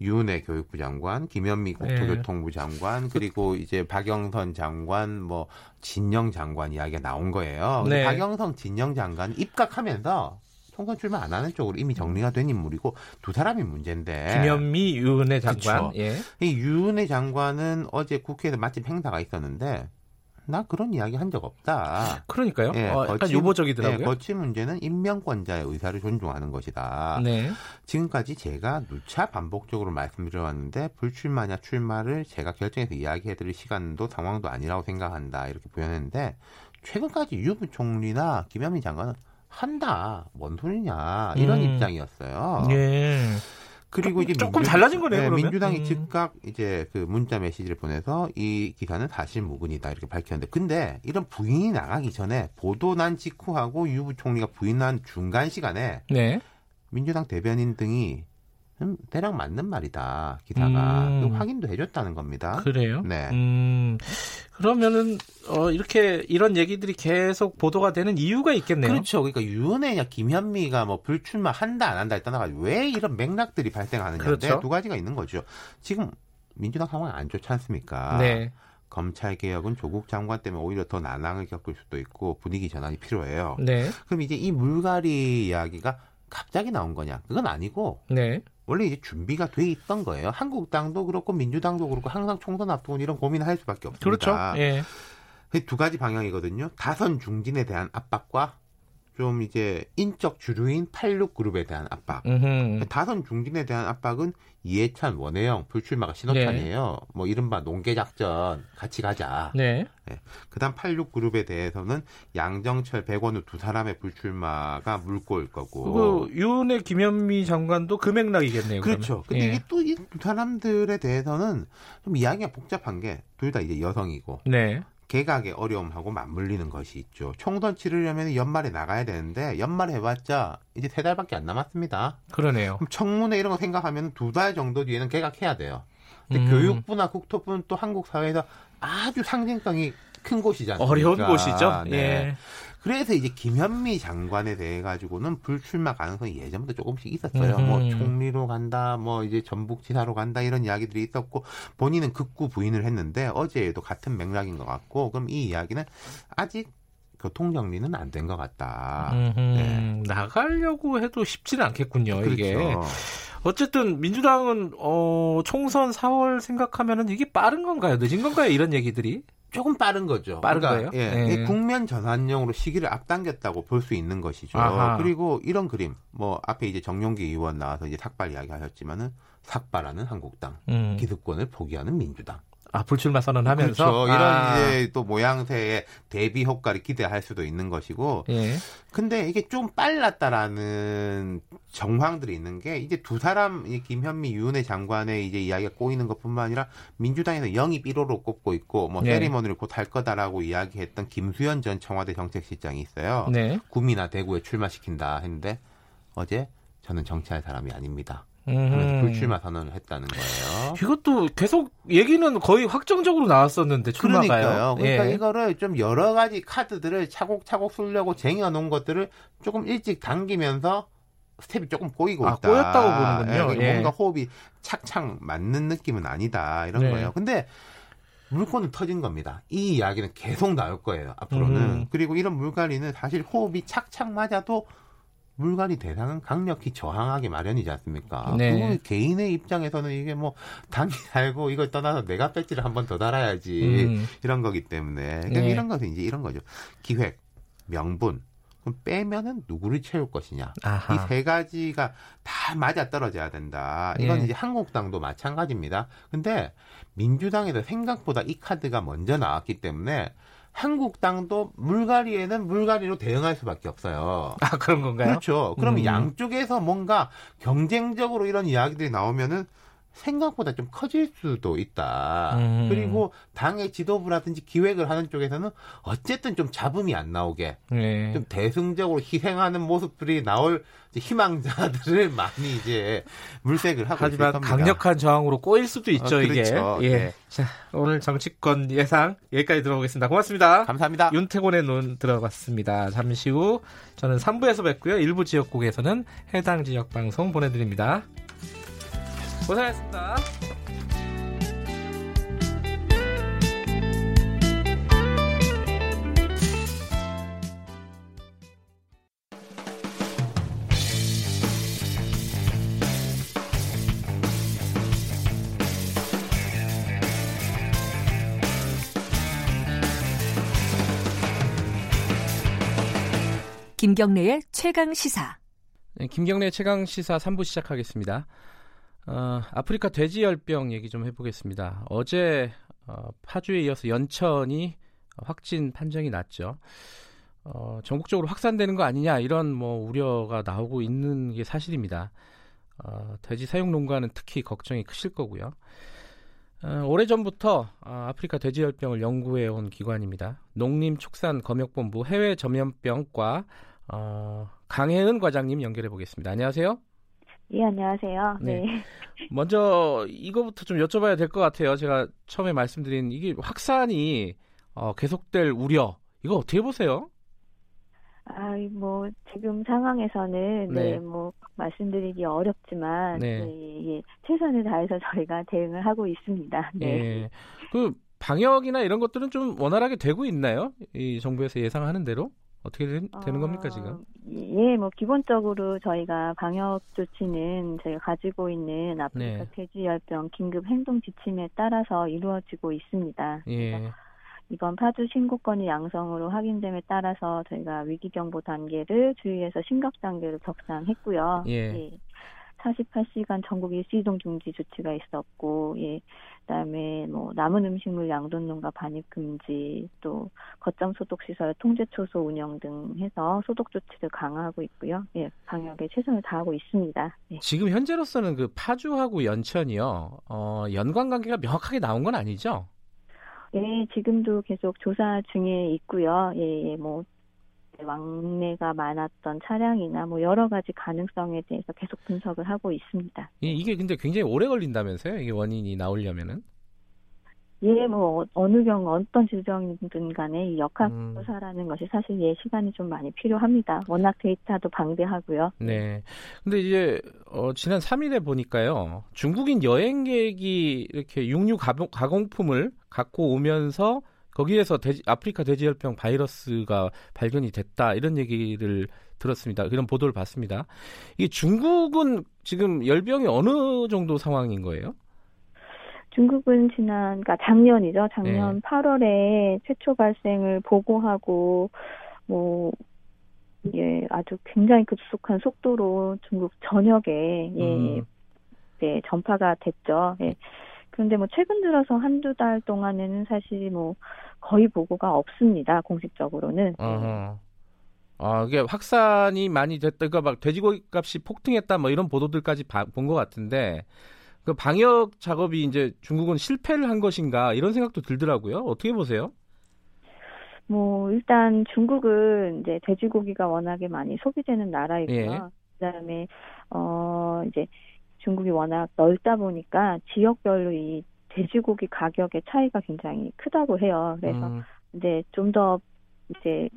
유은혜 교육부 장관, 김현미 네. 국토교통부 장관, 그리고 이제 박영선 장관, 뭐 진영 장관 이야기가 나온 거예요. 네. 박영선, 진영 장관 입각하면서 총선 출마 안 하는 쪽으로 이미 정리가 된 인물이고 두 사람이 문제인데. 김현미, 유은혜 장관. 예. 이 유은혜 장관은 어제 국회에서 마침 행사가 있었는데 나 그런 이야기 한 적 없다. 그러니까요. 예, 어, 약간 거치, 유보적이더라고요. 예, 거치 문제는 임명권자의 의사를 존중하는 것이다. 네. 지금까지 제가 누차 반복적으로 말씀드려왔는데 불출마냐 출마를 제가 결정해서 이야기해드릴 시간도 상황도 아니라고 생각한다 이렇게 표현했는데 최근까지 유부 총리나 김현미 장관은 한다. 뭔 소리냐. 이런 음. 입장이었어요. 예. 그리고 이제 조금 민주, 달라진 거네요. 네, 민주당이 음. 즉각 이제 그 문자 메시지를 보내서 이 기사는 사실 무근이다 이렇게 밝혔는데, 근데 이런 부인이 나가기 전에 보도 난 직후하고 유부 총리가 부인한 중간 시간에 네. 민주당 대변인 등이 음, 대략 맞는 말이다 기사가 음. 확인도 해줬다는 겁니다. 그래요? 네. 음. 그러면은 어, 이렇게 이런 얘기들이 계속 보도가 되는 이유가 있겠네요. 그렇죠. 그러니까 유은혜냐 김현미가 뭐 불출마 한다 안 한다 떠나가 왜 이런 맥락들이 발생하느냐인데 그렇죠. 두 가지가 있는 거죠. 지금 민주당 상황이 안 좋지 않습니까? 네. 검찰 개혁은 조국 장관 때문에 오히려 더 난항을 겪을 수도 있고 분위기 전환이 필요해요. 네. 그럼 이제 이 물갈이 이야기가 갑자기 나온 거냐? 그건 아니고 네. 원래 이제 준비가 돼 있던 거예요. 한국당도 그렇고 민주당도 그렇고 항상 총선 앞두고 이런 고민을 할 수밖에 없습니다. 그렇죠. 예. 두 가지 방향이거든요. 다선 중진에 대한 압박과 좀 이제 인적 주류인 86그룹에 대한 압박. 음흠. 다선 중진에 대한 압박은 이해찬, 원혜영, 불출마가 신호탄이에요. 네. 뭐 이른바 농계작전 같이 가자. 네. 네. 그다음 86그룹에 대해서는 양정철, 백원우 두 사람의 불출마가 물꼬일 거고. 그 유은혜, 김현미 장관도 그 맥락이겠네요. 그렇죠. 그러면. 근데 예. 이게 또 이 두 사람들에 대해서는 좀 이야기가 복잡한 게 둘 다 이제 여성이고. 네. 개각의 어려움하고 맞물리는 것이 있죠. 총선 치르려면 연말에 나가야 되는데 연말에 해봤자 이제 세 달밖에 안 남았습니다. 그러네요. 그럼 청문회 이런 거 생각하면 두 달 정도 뒤에는 개각해야 돼요. 근데 음. 교육부나 국토부는 또 한국 사회에서 아주 상징성이 큰 곳이잖아요. 어려운 곳이죠. 네. 예. 그래서 이제 김현미 장관에 대해 가지고는 불출마 가능성이 예전부터 조금씩 있었어요. 뭐 음. 뭐 총리로 간다, 뭐 이제 전북지사로 간다 이런 이야기들이 있었고 본인은 극구 부인을 했는데 어제에도 같은 맥락인 것 같고 그럼 이 이야기는 아직 교통 정리는 안 된 것 같다. 네. 나가려고 해도 쉽지는 않겠군요. 그렇죠. 이게. 어쨌든 민주당은 어 총선 4월 생각하면은 이게 빠른 건가요? 늦은 건가요? 이런 얘기들이? 조금 빠른 거죠. 빠른 그러니까, 거예요? 예, 네. 국면 전환용으로 시기를 앞당겼다고 볼 수 있는 것이죠. 아하. 그리고 이런 그림, 뭐 앞에 이제 정용기 의원 나와서 이제 삭발 이야기하셨지만은 삭발하는 한국당, 음. 기득권을 포기하는 민주당. 아, 불출마 선언하면서 그렇죠. 이런 아. 이제 또 모양새의 대비 효과를 기대할 수도 있는 것이고. 예. 근데 이게 좀 빨랐다라는 정황들이 있는 게 이제 두 사람 김현미 유은혜 장관의 이제 이야기가 꼬이는 것뿐만 아니라 민주당에서 영입 1호로 꼽고 있고 뭐 네. 세리머니를 곧 할 거다라고 이야기했던 김수현 전 청와대 정책실장이 있어요. 네. 구미나 대구에 출마시킨다 했는데 어제 저는 정치할 사람이 아닙니다. 그래서 불출마 선언을 했다는 거예요. 이것도 계속 얘기는 거의 확정적으로 나왔었는데 출마가요. 그러니까요. 그러니까 예. 이거를 좀 여러 가지 카드들을 차곡차곡 쓰려고 쟁여놓은 것들을 조금 일찍 당기면서 스텝이 조금 꼬이고 아, 있다. 꼬였다고 보는군요. 예, 뭔가 호흡이 착착 맞는 느낌은 아니다 이런 네. 거예요. 근데 물건은 터진 겁니다. 이 이야기는 계속 나올 거예요. 앞으로는. 음. 그리고 이런 물갈이는 사실 호흡이 착착 맞아도 물갈이 대상은 강력히 저항하기 마련이지 않습니까? 네. 그 개인의 입장에서는 이게 뭐 당이 달고 이걸 떠나서 내가 배지를 한 번 더 달아야지 음. 이런 거기 때문에 네. 이런 것은 이제 이런 거죠. 기획, 명분, 그럼 빼면은 누구를 채울 것이냐. 이 세 가지가 다 맞아 떨어져야 된다. 이건 예. 이제 한국당도 마찬가지입니다. 근데 민주당에도 생각보다 이 카드가 먼저 나왔기 때문에 한국당도 물갈이에는 물갈이로 대응할 수밖에 없어요. 아 그런 건가요? 그렇죠. 그럼 음. 양쪽에서 뭔가 경쟁적으로 이런 이야기들이 나오면은 생각보다 좀 커질 수도 있다. 음. 그리고 당의 지도부라든지 기획을 하는 쪽에서는 어쨌든 좀 잡음이 안 나오게 네. 좀 대승적으로 희생하는 모습들이 나올 희망자들을 많이 이제 물색을 하고 하지만 강력한 저항으로 꼬일 수도 있죠 어, 그렇죠. 이게. 예. 네. 자 오늘 정치권 예상 여기까지 들어보겠습니다. 고맙습니다. 감사합니다. 윤태곤의 눈 들어봤습니다. 잠시 후 저는 3부에서 뵙고요. 일부 지역국에서는 해당 지역 방송 보내드립니다. 고생하셨습니다. @이름1의 최강 시사. 네, 김경래 최강 시사 3부 시작하겠습니다. 어, 아프리카 돼지열병 얘기 좀 해보겠습니다. 어제 어, 파주에 이어서 연천이 확진 판정이 났죠. 어, 전국적으로 확산되는 거 아니냐 이런 뭐 우려가 나오고 있는 게 사실입니다. 어, 돼지 사육 농가는 특히 걱정이 크실 거고요. 어, 오래전부터 어, 아프리카 돼지열병을 연구해 온 기관입니다. 농림축산검역본부 해외 전염병과 어, 강혜은 과장님 연결해 보겠습니다. 안녕하세요. 예, 안녕하세요. 네. 네. 먼저 이거부터 좀 여쭤봐야 될 것 같아요. 제가 처음에 말씀드린 이게 확산이 어, 계속될 우려 이거 어떻게 보세요? 아, 뭐 지금 상황에서는 네, 네 뭐 말씀드리기 어렵지만 네. 네, 예, 최선을 다해서 저희가 대응을 하고 있습니다. 네. 예. 그 방역이나 이런 것들은 좀 원활하게 되고 있나요? 이 정부에서 예상하는 대로? 어떻게 되, 는 겁니까 지금? 어, 예, 뭐 기본적으로 저희가 방역 조치는 저희가 가지고 있는 아프리카 네. 돼지열병 긴급 행동 지침에 따라서 이루어지고 있습니다. 예. 이번 파주 신고 건이 양성으로 확인됨에 따라서 저희가 위기경보 단계를 주의해서 심각 단계로 격상했고요. 예. 예. 48시간 전국 일시 이동 중지 조치가 있었고, 예. 그다음에 뭐 남은 음식물 양돈농가 반입 금지, 또 거점 소독 시설 통제 초소 운영 등 해서 소독 조치를 강화하고 있고요. 예, 방역에 최선을 다하고 있습니다. 예. 지금 현재로서는 그 파주하고 연천이요, 어, 연관 관계가 명확하게 나온 건 아니죠? 예, 지금도 계속 조사 중에 있고요. 예, 예, 뭐 왕래가 많았던 차량이나 뭐 여러 가지 가능성에 대해서 계속 분석을 하고 있습니다. 예, 이게 근데 굉장히 오래 걸린다면서요? 이게 원인이 나오려면은? 예, 뭐 어느 경우 어떤 질병이든 간에 역학조사라는 음. 것이 사실 예 시간이 좀 많이 필요합니다. 워낙 데이터도 방대하고요. 네. 근데 이제 어, 지난 3일에 보니까요. 중국인 여행객이 이렇게 육류 가공, 가공품을 갖고 오면서 거기에서 돼지, 아프리카 돼지열병 바이러스가 발견이 됐다 이런 얘기를 들었습니다. 그런 보도를 봤습니다. 이 중국은 지금 열병이 어느 정도 상황인 거예요? 중국은 지난, 그러니까 작년이죠. 작년 네. 8월에 최초 발생을 보고하고, 뭐, 예, 아주 굉장히 급속한 속도로 중국 전역에, 예, 음. 네, 전파가 됐죠. 예. 그런데 뭐 최근 들어서 한두 달 동안에는 사실 뭐 거의 보고가 없습니다. 공식적으로는. 어허. 아, 이게 확산이 많이 됐다. 그러니까 막 돼지고기 값이 폭등했다 뭐 이런 보도들까지 본 것 같은데 그 방역 작업이 이제 중국은 실패를 한 것인가 이런 생각도 들더라고요. 어떻게 보세요? 뭐 일단 중국은 이제 돼지고기가 워낙에 많이 소비되는 나라이고요. 예. 그다음에 어 이제 중국이 워낙 넓다 보니까 지역별로 이 돼지고기 가격의 차이가 굉장히 크다고 해요. 그래서 음. 이제 좀 더 이제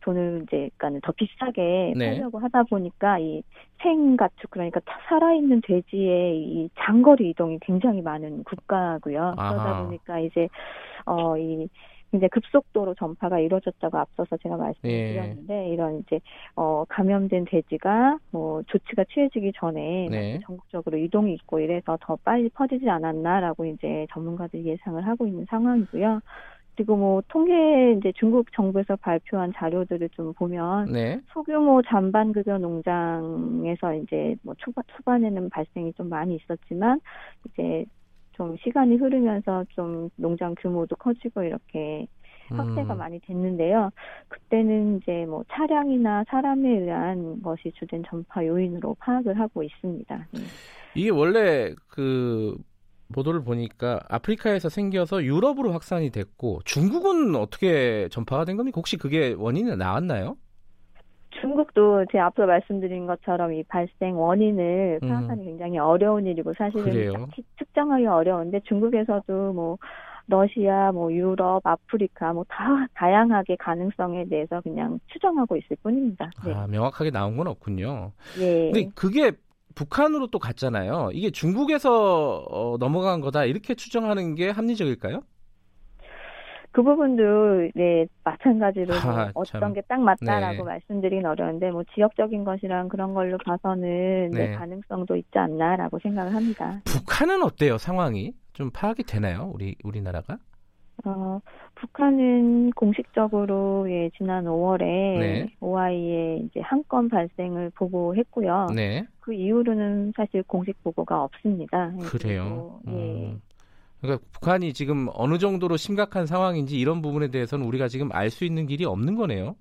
돈을 이제 그러니까는 더 비싸게 네. 팔려고 하다 보니까 이 생가축 그러니까 살아있는 돼지의 이 장거리 이동이 굉장히 많은 국가고요. 그러다 보니까 이제 어이 이제 급속도로 전파가 이루어졌다고 앞서서 제가 말씀드렸는데 네. 이런 이제 어 감염된 돼지가 뭐 조치가 취해지기 전에 네. 전국적으로 이동이 있고 이래서 더 빨리 퍼지지 않았나라고 이제 전문가들이 예상을 하고 있는 상황이고요. 그리고 뭐 통계 이제 중국 정부에서 발표한 자료들을 좀 보면 네. 소규모 잔반 급여 농장에서 이제 뭐 초반 초반에는 발생이 좀 많이 있었지만 이제 좀 시간이 흐르면서 좀 농장 규모도 커지고 이렇게 확대가 음. 많이 됐는데요. 그때는 이제 뭐 차량이나 사람에 의한 것이 주된 전파 요인으로 파악을 하고 있습니다. 네. 이게 원래 그 보도를 보니까 아프리카에서 생겨서 유럽으로 확산이 됐고 중국은 어떻게 전파가 된 겁니까? 혹시 그게 원인이 나왔나요? 중국도 제 앞서 말씀드린 것처럼 이 발생 원인을 음. 파악하기 음. 굉장히 어려운 일이고 사실은 딱히 측정하기 어려운데 중국에서도 뭐 러시아, 뭐 유럽, 아프리카 뭐 다 다양하게 가능성에 대해서 그냥 추정하고 있을 뿐입니다. 네. 아 명확하게 나온 건 없군요. 네. 근데 그게 북한으로 또 갔잖아요. 이게 중국에서 어, 넘어간 거다 이렇게 추정하는 게 합리적일까요? 그 부분도 네 마찬가지로 아, 어떤 게 딱 맞다라고 네. 말씀드리긴 어려운데 뭐 지역적인 것이랑 그런 걸로 봐서는 네. 네, 가능성도 있지 않나라고 생각을 합니다. 북한은 어때요 상황이 좀 파악이 되나요 우리 우리나라가? 어 북한은 공식적으로 예, 지난 5월에 네. OI의 이제 한 건 발생을 보고했고요. 네. 그 이후로는 사실 공식 보고가 없습니다. 그래요. 예. 음. 그러니까 북한이 지금 어느 정도로 심각한 상황인지 이런 부분에 대해서는 우리가 지금 알 수 있는 길이 없는 거네요.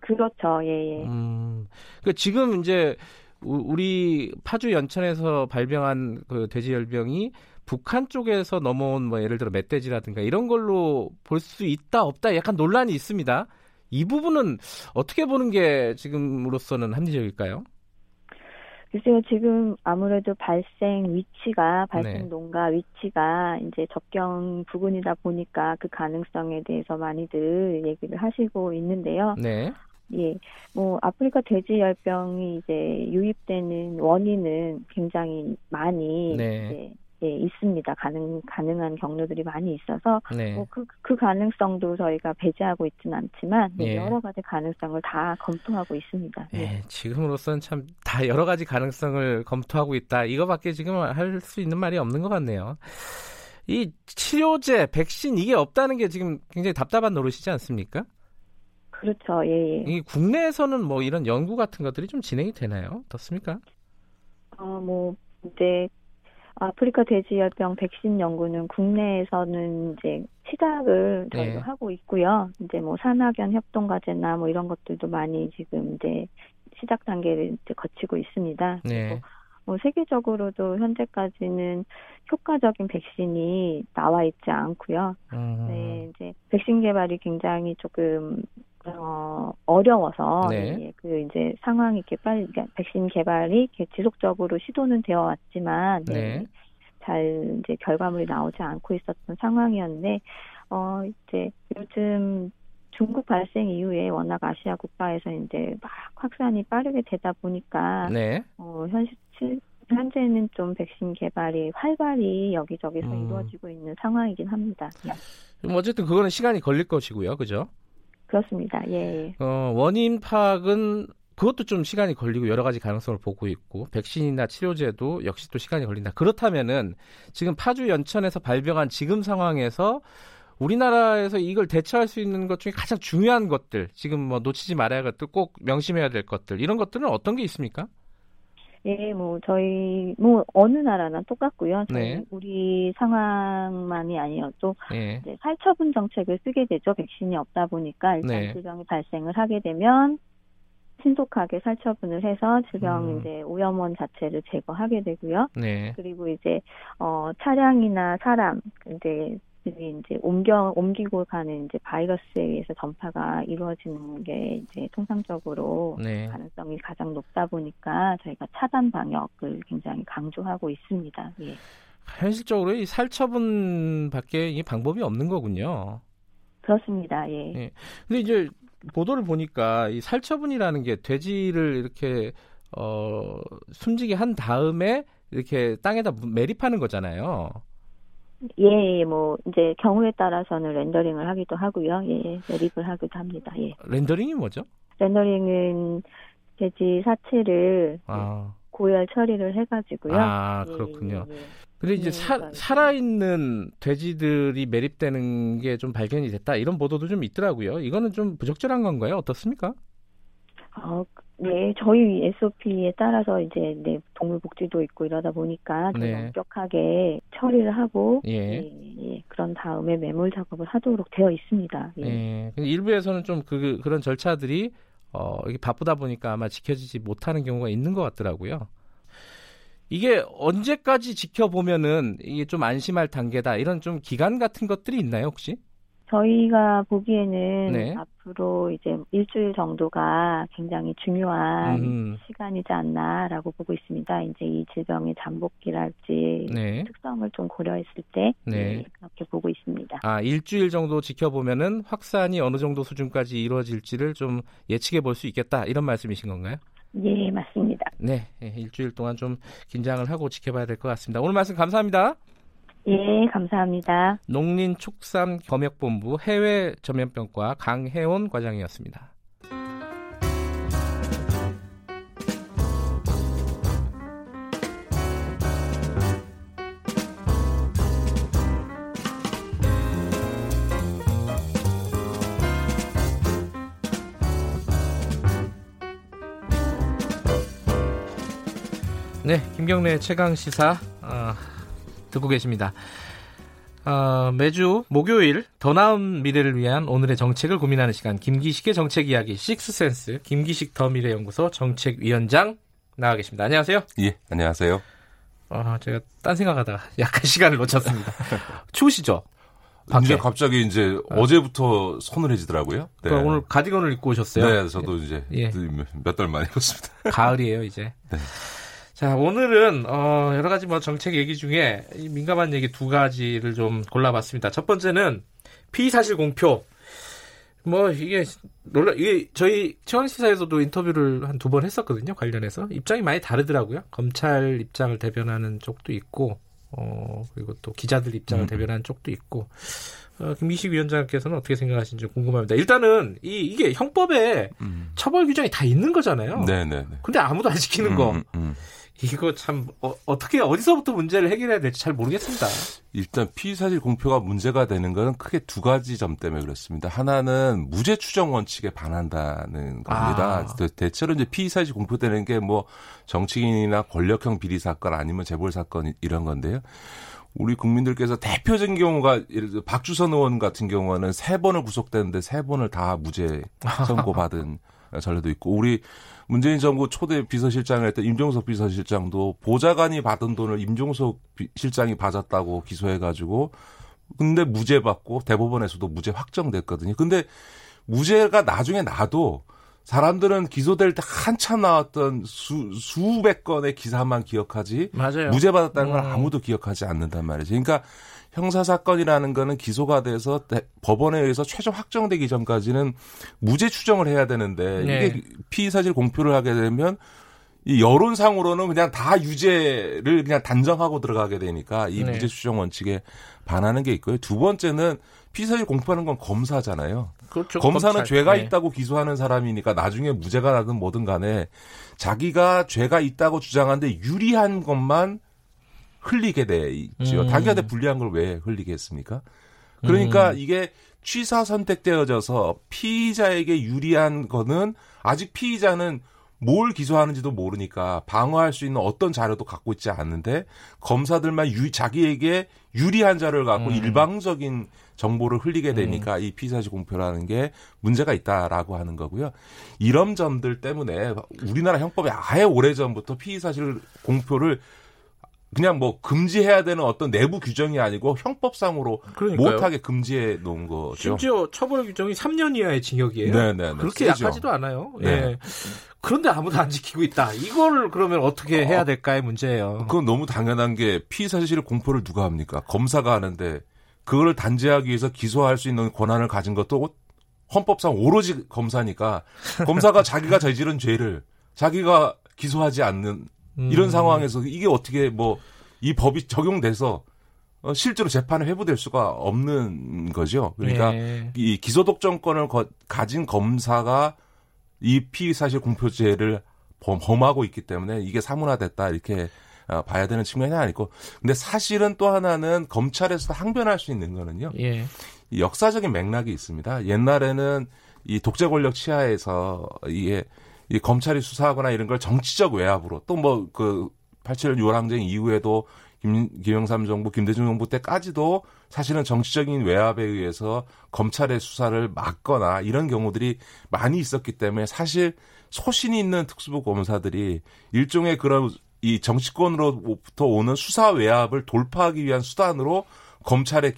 그렇죠. 예, 예. 음. 그러니까 지금 이제 우리 파주 연천에서 발병한 그 돼지열병이 북한 쪽에서 넘어온 뭐 예를 들어 멧돼지라든가 이런 걸로 볼 수 있다 없다 약간 논란이 있습니다. 이 부분은 어떻게 보는 게 지금으로서는 합리적일까요? 글쎄요, 지금 아무래도 발생 위치가, 발생 네. 농가 위치가 이제 접경 부근이다 보니까 그 가능성에 대해서 많이들 얘기를 하시고 있는데요. 네. 예, 뭐 아프리카 돼지 열병이 이제 유입되는 원인은 굉장히 많이 네. 이제 예, 있습니다. 가능 가능한 경로들이 많이 있어서 네. 뭐그 그 가능성도 저희가 배제하고 있지는 않지만 네, 예. 여러 가지 가능성을 다 검토하고 있습니다. 네, 네. 지금으로서는 참 다 여러 가지 가능성을 검토하고 있다. 이거밖에 지금 할 수 있는 말이 없는 것 같네요. 이 치료제, 백신 이게 없다는 게 지금 굉장히 답답한 노릇이지 않습니까? 그렇죠. 예, 예. 이 국내에서는 뭐 이런 연구 같은 것들이 좀 진행이 되나요? 어떻습니까? 어, 뭐 이제 아프리카 돼지열병 백신 연구는 국내에서는 이제 시작을 저희도 네. 하고 있고요. 이제 뭐 산학연 협동 과제나 뭐 이런 것들도 많이 지금 이제 시작 단계를 이제 거치고 있습니다. 네. 그리고 뭐 세계적으로도 현재까지는 효과적인 백신이 나와 있지 않고요. 음. 네, 이제 백신 개발이 굉장히 조금 어, 어려워서 네. 예, 그 이제 상황이 이렇게 빨리 그러니까 백신 개발이 이렇게 지속적으로 시도는 되어 왔지만 네. 네. 잘 이제 결과물이 나오지 않고 있었던 상황이었는데 어 이제 요즘 중국 발생 이후에 워낙 아시아 국가에서 이제 막 확산이 빠르게 되다 보니까 네. 어 현실 현재는 좀 백신 개발이 활발히 여기저기서 음. 이루어지고 있는 상황이긴 합니다. 예. 어쨌든 그거는 시간이 걸릴 것이고요, 그죠? 그렇습니다. 예. 어, 원인 파악은 그것도 좀 시간이 걸리고 여러 가지 가능성을 보고 있고 백신이나 치료제도 역시 또 시간이 걸린다. 그렇다면은 지금 파주 연천에서 발병한 지금 상황에서 우리나라에서 이걸 대처할 수 있는 것 중에 가장 중요한 것들, 지금 뭐 놓치지 말아야 할 것들, 꼭 명심해야 될 것들 이런 것들은 어떤 게 있습니까? 예, 뭐 저희 뭐 어느 나라나 똑같고요. 저희 네. 우리 상황만이 아니어도 네. 이제 살처분 정책을 쓰게 되죠. 백신이 없다 보니까 일단 네. 질병이 발생을 하게 되면 신속하게 살처분을 해서 질병 음. 이제 오염원 자체를 제거하게 되고요. 네. 그리고 이제 어 차량이나 사람 이제 들이 이제 옮겨 옮기고 가는 이제 바이러스에 의해서 전파가 이루어지는 게 이제 통상적으로 네. 가능성이 가장 높다 보니까 저희가 차단 방역을 굉장히 강조하고 있습니다. 예. 현실적으로 이 살처분밖에 이 방법이 없는 거군요. 그렇습니다. 예. 예. 근데 이제 보도를 보니까 이 살처분이라는 게 돼지를 이렇게 어 숨지게 한 다음에 이렇게 땅에다 매립하는 거잖아요. 예, 예, 뭐 이제 경우에 따라서는 렌더링을 하기도 하고요. 예, 매립을 하기도 합니다. 예. 렌더링이 뭐죠? 렌더링은 돼지 사체를 아. 고열 처리를 해가지고요. 아, 그렇군요. 예, 예. 근데 이제 네, 사, 살아있는 돼지들이 매립되는 게 좀 발견이 됐다 이런 보도도 좀 있더라고요. 이거는 좀 부적절한 건가요? 어떻습니까? 어, 네, 저희 SOP에 따라서 이제 네, 동물 복지도 있고 이러다 보니까 좀 네. 엄격하게 처리를 하고 예. 예, 예, 그런 다음에 매몰 작업을 하도록 되어 있습니다. 예. 예. 일부에서는 좀 그 그런 절차들이 어, 이게 바쁘다 보니까 아마 지켜지지 못하는 경우가 있는 것 같더라고요. 이게 언제까지 지켜보면은 이게 좀 안심할 단계다 이런 좀 기간 같은 것들이 있나요 혹시? 저희가 보기에는 네. 앞으로 이제 일주일 정도가 굉장히 중요한 음. 시간이지 않나라고 보고 있습니다. 이제 이 질병의 잠복기랄지 네. 특성을 좀 고려했을 때 네. 네. 그렇게 보고 있습니다. 아 일주일 정도 지켜보면은 확산이 어느 정도 수준까지 이루어질지를 좀 예측해 볼 수 있겠다 이런 말씀이신 건가요? 예 맞습니다. 네 일주일 동안 좀 긴장을 하고 지켜봐야 될 것 같습니다. 오늘 말씀 감사합니다. 예, 감사합니다. 농림축산 검역본부 해외 전염병과 강혜원 과장이었습니다. 네, 김경래 최강 시사 어, 듣고 계십니다. 어, 매주 목요일 더 나은 미래를 위한 오늘의 정책을 고민하는 시간 김기식의 정책 이야기 식스센스 김기식 더 미래연구소 정책위원장 나와 계십니다. 안녕하세요. 예, 안녕하세요. 어, 제가 딴 생각하다가 약간 시간을 놓쳤습니다. 추우시죠? 밖에. 갑자기 이제 어. 어제부터 서늘해지더라고요. 네. 그러니까 오늘 가디건을 입고 오셨어요? 네, 저도 이제 예. 몇달 만에 입었습니다. 가을이에요, 이제. 네. 자, 오늘은 어, 여러 가지 뭐 정책 얘기 중에 민감한 얘기 두 가지를 좀 골라봤습니다. 첫 번째는 피의사실 공표. 뭐 이게 놀라 이게 저희 최강 시사에서도 인터뷰를 한 두 번 했었거든요 관련해서 입장이 많이 다르더라고요 검찰 입장을 대변하는 쪽도 있고 어 그리고 또 기자들 입장을 음. 대변하는 쪽도 있고 어, 김기식 위원장께서는 어떻게 생각하시는지 궁금합니다. 일단은 이 이게 형법에 음. 처벌 규정이 다 있는 거잖아요. 네네. 네, 네. 근데 아무도 안 지키는 음, 거. 음, 음. 이거 참 어, 떻게 어디서부터 문제를 해결해야 될지 잘 모르겠습니다. 일단 피의 사실 공표가 문제가 되는 것은 크게 두 가지 점 때문에 그렇습니다. 하나는 무죄 추정 원칙에 반한다는 겁니다. 아. 대체로 이제 피의 사실 공표되는 게 뭐 정치인이나 권력형 비리 사건 아니면 재벌 사건 이런 건데요. 우리 국민들께서 대표적인 경우가 예를 들어 박주선 의원 같은 경우는 세 번을 구속됐는데 세 번을 다 무죄 선고받은 전례도 있고 우리 문재인 정부 초대 비서실장을 했던 임종석 비서실장도 보좌관이 받은 돈을 임종석 실장이 받았다고 기소해가지고 근데 무죄 받고 대법원에서도 무죄 확정됐거든요. 근데 무죄가 나중에 나도 사람들은 기소될 때 한참 나왔던 수, 수백 건의 기사만 기억하지 맞아요. 무죄 받았다는 걸 음. 아무도 기억하지 않는단 말이죠. 그러니까 형사 사건이라는 거는 기소가 돼서 법원에 의해서 최종 확정되기 전까지는 무죄 추정을 해야 되는데 네. 이게 피의 사실 공표를 하게 되면 이 여론상으로는 그냥 다 유죄를 그냥 단정하고 들어가게 되니까 이 네. 무죄 추정 원칙에 반하는 게 있고요. 두 번째는 피의사실 공표하는 건 검사잖아요. 그렇죠. 검사는 검찰. 죄가 네. 있다고 기소하는 사람이니까 나중에 무죄가 나든 뭐든 간에 자기가 죄가 있다고 주장하는데 유리한 것만 흘리게 돼 있죠. 음. 자기한테 불리한 걸 왜 흘리게 했습니까? 그러니까 음. 이게 취사 선택되어져서 피의자에게 유리한 거는 아직 피의자는 뭘 기소하는지도 모르니까 방어할 수 있는 어떤 자료도 갖고 있지 않는데 검사들만 유, 자기에게 유리한 자료를 갖고 음. 일방적인 정보를 흘리게 음. 되니까 음. 이 피사지 공표라는 게 문제가 있다라고 하는 거고요. 이런 점들 때문에 우리나라 형법에 아예 오래전부터 피의 사실 공표를 그냥 뭐 금지해야 되는 어떤 내부 규정이 아니고 형법상으로 그러니까요. 못하게 금지해 놓은 거죠. 심지어 처벌 규정이 3년 이하의 징역이에요. 네네. 네, 네. 그렇게 세죠. 약하지도 않아요. 네. 네. 그런데 아무도 안 지키고 있다. 이걸 그러면 어떻게 해야 될까의 문제예요. 그건 너무 당연한 게 피의 사실 공포를 누가 합니까? 검사가 하는데 그걸 단죄하기 위해서 기소할 수 있는 권한을 가진 것도 헌법상 오로지 검사니까 검사가 자기가 저지른 죄를 자기가 기소하지 않는 이런 음. 상황에서 이게 어떻게 뭐 이 법이 적용돼서 어, 실제로 재판을 회부될 수가 없는 거죠. 그러니까 네. 이 기소 독점권을 거, 가진 검사가 이 피의 사실 공표죄를 범, 범하고 있기 때문에 이게 사문화됐다 이렇게 어, 봐야 되는 측면이 아니고 근데 사실은 또 하나는 검찰에서 항변할 수 있는 거는요. 예. 이 역사적인 맥락이 있습니다. 옛날에는 이 독재 권력 치하에서 이게 이 검찰이 수사하거나 이런 걸 정치적 외압으로 또 뭐 그 87년 6월 항쟁 이후에도 김, 김영삼 정부, 김대중 정부 때까지도 사실은 정치적인 외압에 의해서 검찰의 수사를 막거나 이런 경우들이 많이 있었기 때문에 사실 소신이 있는 특수부 검사들이 일종의 그런 이 정치권으로부터 오는 수사 외압을 돌파하기 위한 수단으로 검찰의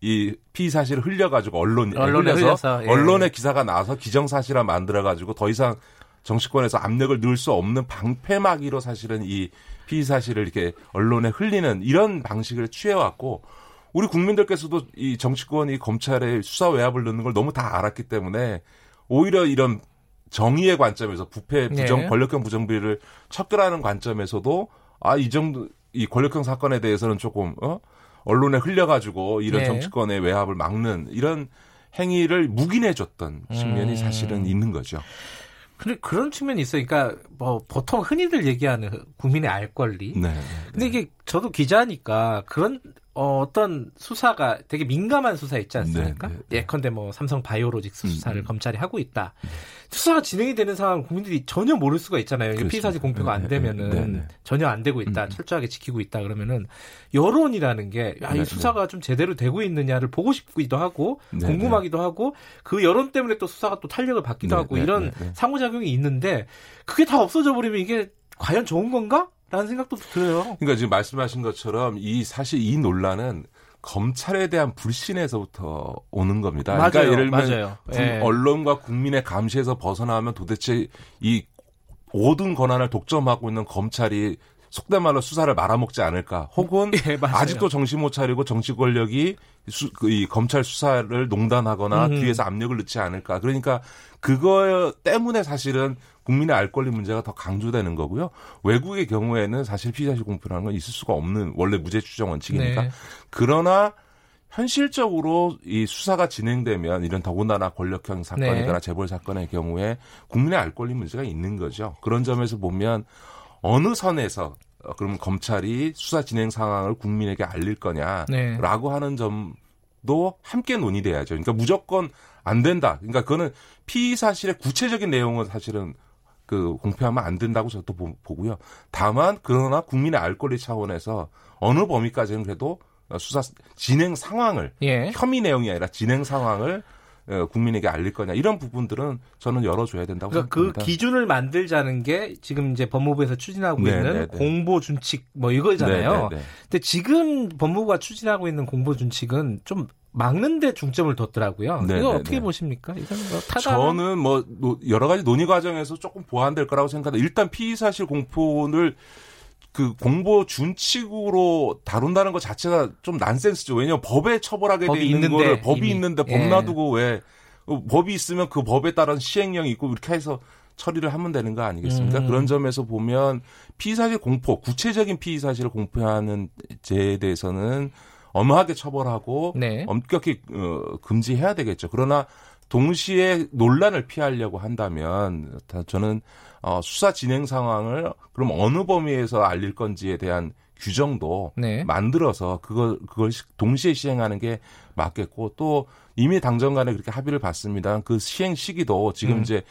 이 피의 사실을 흘려가지고 언론 언론에 흘려서 예. 언론의 기사가 나와서 기정사실화 만들어가지고 더 이상 정치권에서 압력을 넣을 수 없는 방패막이로 사실은 이 피의 사실을 이렇게 언론에 흘리는 이런 방식을 취해왔고 우리 국민들께서도 이 정치권이 검찰에 수사 외압을 넣는 걸 너무 다 알았기 때문에 오히려 이런 정의의 관점에서 부패 부정 네. 권력형 부정비를 척결하는 관점에서도 아 이 정도 이 권력형 사건에 대해서는 조금 어 언론에 흘려가지고 이런 네. 정치권의 외압을 막는 이런 행위를 묵인해줬던 측면이 음. 사실은 있는 거죠. 근데 그런 측면이 있어요. 그러니까 뭐 보통 흔히들 얘기하는 국민의 알 권리. 네, 네. 근데 이게 저도 기자니까 그런 어, 어떤 수사가 되게 민감한 수사 있지 않습니까? 네, 네, 네. 예컨대 뭐 삼성 바이오로직스 음, 수사를 음. 검찰이 하고 있다. 수사가 진행이 되는 상황 국민들이 전혀 모를 수가 있잖아요. 피의사실 공표가 안 네, 네, 되면은 네, 네, 전혀 안 되고 있다. 음. 철저하게 지키고 있다. 그러면은 여론이라는 게 야, 이 수사가 좀 제대로 되고 있느냐를 보고 싶기도 하고 궁금하기도 하고 그 여론 때문에 또 수사가 또 탄력을 받기도 하고 이런 상호작용이 있는데 그게 다 없어져 버리면 이게 과연 좋은 건가? 라는 생각도 들어요. 그러니까 지금 말씀하신 것처럼 이 사실 이 논란은 검찰에 대한 불신에서부터 오는 겁니다. 맞아요, 그러니까 예를 들면 네. 언론과 국민의 감시에서 벗어나면 도대체 이 모든 권한을 독점하고 있는 검찰이 속된 말로 수사를 말아먹지 않을까. 혹은 예, 아직도 정신 못 차리고 정치 권력이 수, 그 이 검찰 수사를 농단하거나 음. 뒤에서 압력을 넣지 않을까. 그러니까 그거 때문에 사실은 국민의 알 권리 문제가 더 강조되는 거고요. 외국의 경우에는 사실 피의자실 공표라는 건 있을 수가 없는 원래 무죄 추정 원칙이니까. 네. 그러나 현실적으로 이 수사가 진행되면 이런 더군다나 권력형 사건이거나 네. 재벌 사건의 경우에 국민의 알 권리 문제가 있는 거죠. 그런 점에서 보면 어느 선에서 어, 그럼 검찰이 수사 진행 상황을 국민에게 알릴 거냐라고 네. 하는 점도 함께 논의돼야죠. 그러니까 무조건 안 된다. 그러니까 그거는 피의 사실의 구체적인 내용은 사실은 그 공표하면 안 된다고 저도 보고요. 다만 그러나 국민의 알 권리 차원에서 어느 범위까지는 그래도 수사 진행 상황을 예. 혐의 내용이 아니라 진행 상황을 어, 국민에게 알릴 거냐 이런 부분들은 저는 열어줘야 된다고 그러니까 그 생각합니다. 그 기준을 만들자는 게 지금 이제 법무부에서 추진하고 네, 있는 네, 네. 공보 준칙 뭐 이거잖아요. 네, 네, 네, 근데 지금 법무부가 추진하고 있는 공보 준칙은 좀 막는데 중점을 뒀더라고요. 네, 이거 어떻게 보십니까? 이건 뭐 타다 저는 뭐 여러 가지 논의 과정에서 조금 보완될 거라고 생각합니다. 일단 피의 사실 공포를 그 공보 준칙으로 다룬다는 것 자체가 좀 난센스죠. 왜냐하면 법에 처벌하게 돼 있는 있는데, 거를 법이 이미. 있는데 법 예. 놔두고 왜 어, 법이 있으면 그 법에 따른 시행령이 있고 이렇게 해서 처리를 하면 되는 거 아니겠습니까? 음. 그런 점에서 보면 피의사실 공포, 구체적인 피의사실을 공표하는 제에 대해서는 엄하게 처벌하고 네. 엄격히 어, 금지해야 되겠죠. 그러나 동시에 논란을 피하려고 한다면 저는 어, 수사 진행 상황을 그럼 어느 범위에서 알릴 건지에 대한 규정도 네. 만들어서 그걸 그걸 동시에 시행하는 게 맞겠고 또 이미 당정 간에 그렇게 합의를 봤습니다. 그 시행 시기도 지금 음. 이제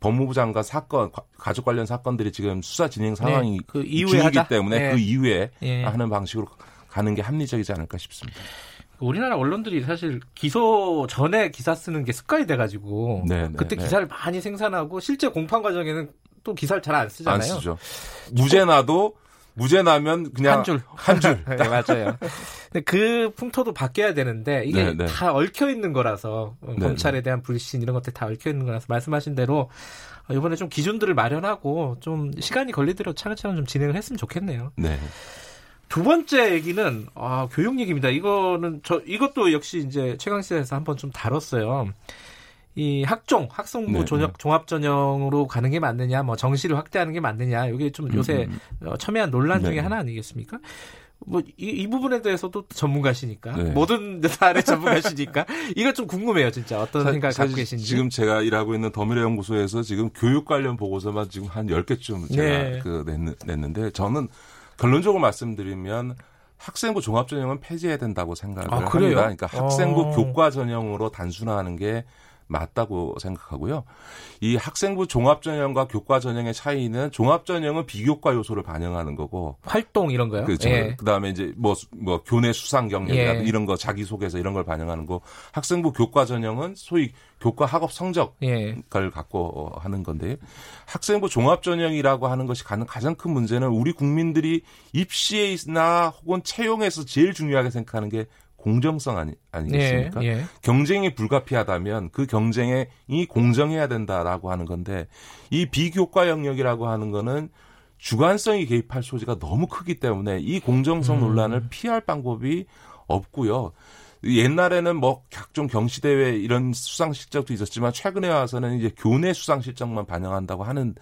법무부 장관 사건 가족 관련 사건들이 지금 수사 진행 상황이 네. 그 이후에 중이기 하자? 때문에 네. 그 이후에 예. 하는 방식으로 가는 게 합리적이지 않을까 싶습니다. 우리나라 언론들이 사실 기소 전에 기사 쓰는 게 습관이 돼가지고 네, 네 그때 네. 기사를 많이 생산하고 실제 공판 과정에는 또 기사를 잘 안 쓰잖아요. 안 쓰죠. 무죄 나도 무죄 나면 그냥 한 줄. 한 줄. 네, 맞아요. 근데 그 풍토도 바뀌어야 되는데 이게 네, 네. 다 얽혀 있는 거라서 네, 검찰에 네. 대한 불신 이런 것들 다 얽혀 있는 거라서 말씀하신 대로 이번에 좀 기준들을 마련하고 좀 시간이 걸리더라도 차근차근 좀 진행을 했으면 좋겠네요. 네. 두 번째 얘기는 아, 교육 얘기입니다. 이거는 저 이것도 역시 이제 최강시사에서 한번 좀 다뤘어요. 이 학종, 학성부 네, 종합, 네. 종합 전형으로 가는 게 맞느냐, 뭐 정시를 확대하는 게 맞느냐, 이게 좀 음, 요새 음, 음. 어, 첨예한 논란 중에 네. 하나 아니겠습니까? 뭐, 이, 이 부분에 대해서도 전문가시니까. 네. 모든 사안의 전문가시니까. 이거 좀 궁금해요, 진짜. 어떤 사, 생각 갖고 계신지. 지금 제가 일하고 있는 더미래 연구소에서 지금 교육 관련 보고서만 지금 한 10개쯤 제가 네. 그 냈, 냈는데 저는 결론적으로 말씀드리면 학생부 종합 전형은 폐지해야 된다고 생각을 아, 합니다. 그러니까 학생부 어. 교과 전형으로 단순화하는 게 맞다고 생각하고요. 이 학생부 종합 전형과 교과 전형의 차이는 종합 전형은 비교과 요소를 반영하는 거고 활동 이런 거요. 그렇죠. 예. 그다음에 이제 뭐뭐 뭐 교내 수상 경력 예. 이런 거 자기 소개서 이런 걸 반영하는 거. 학생부 교과 전형은 소위 교과 학업 성적을 예. 갖고 하는 건데 학생부 종합 전형이라고 하는 것이 가는 가장 큰 문제는 우리 국민들이 입시에나 혹은 채용에서 제일 중요하게 생각하는 게 공정성 아니, 아니겠습니까? 예, 예. 경쟁이 불가피하다면 그 경쟁이 공정해야 된다라고 하는 건데 이 비교과 영역이라고 하는 거는 주관성이 개입할 소지가 너무 크기 때문에 이 공정성 음. 논란을 피할 방법이 없고요. 옛날에는 뭐 각종 경시대회 이런 수상 실적도 있었지만 최근에 와서는 이제 교내 수상 실적만 반영한다고 하는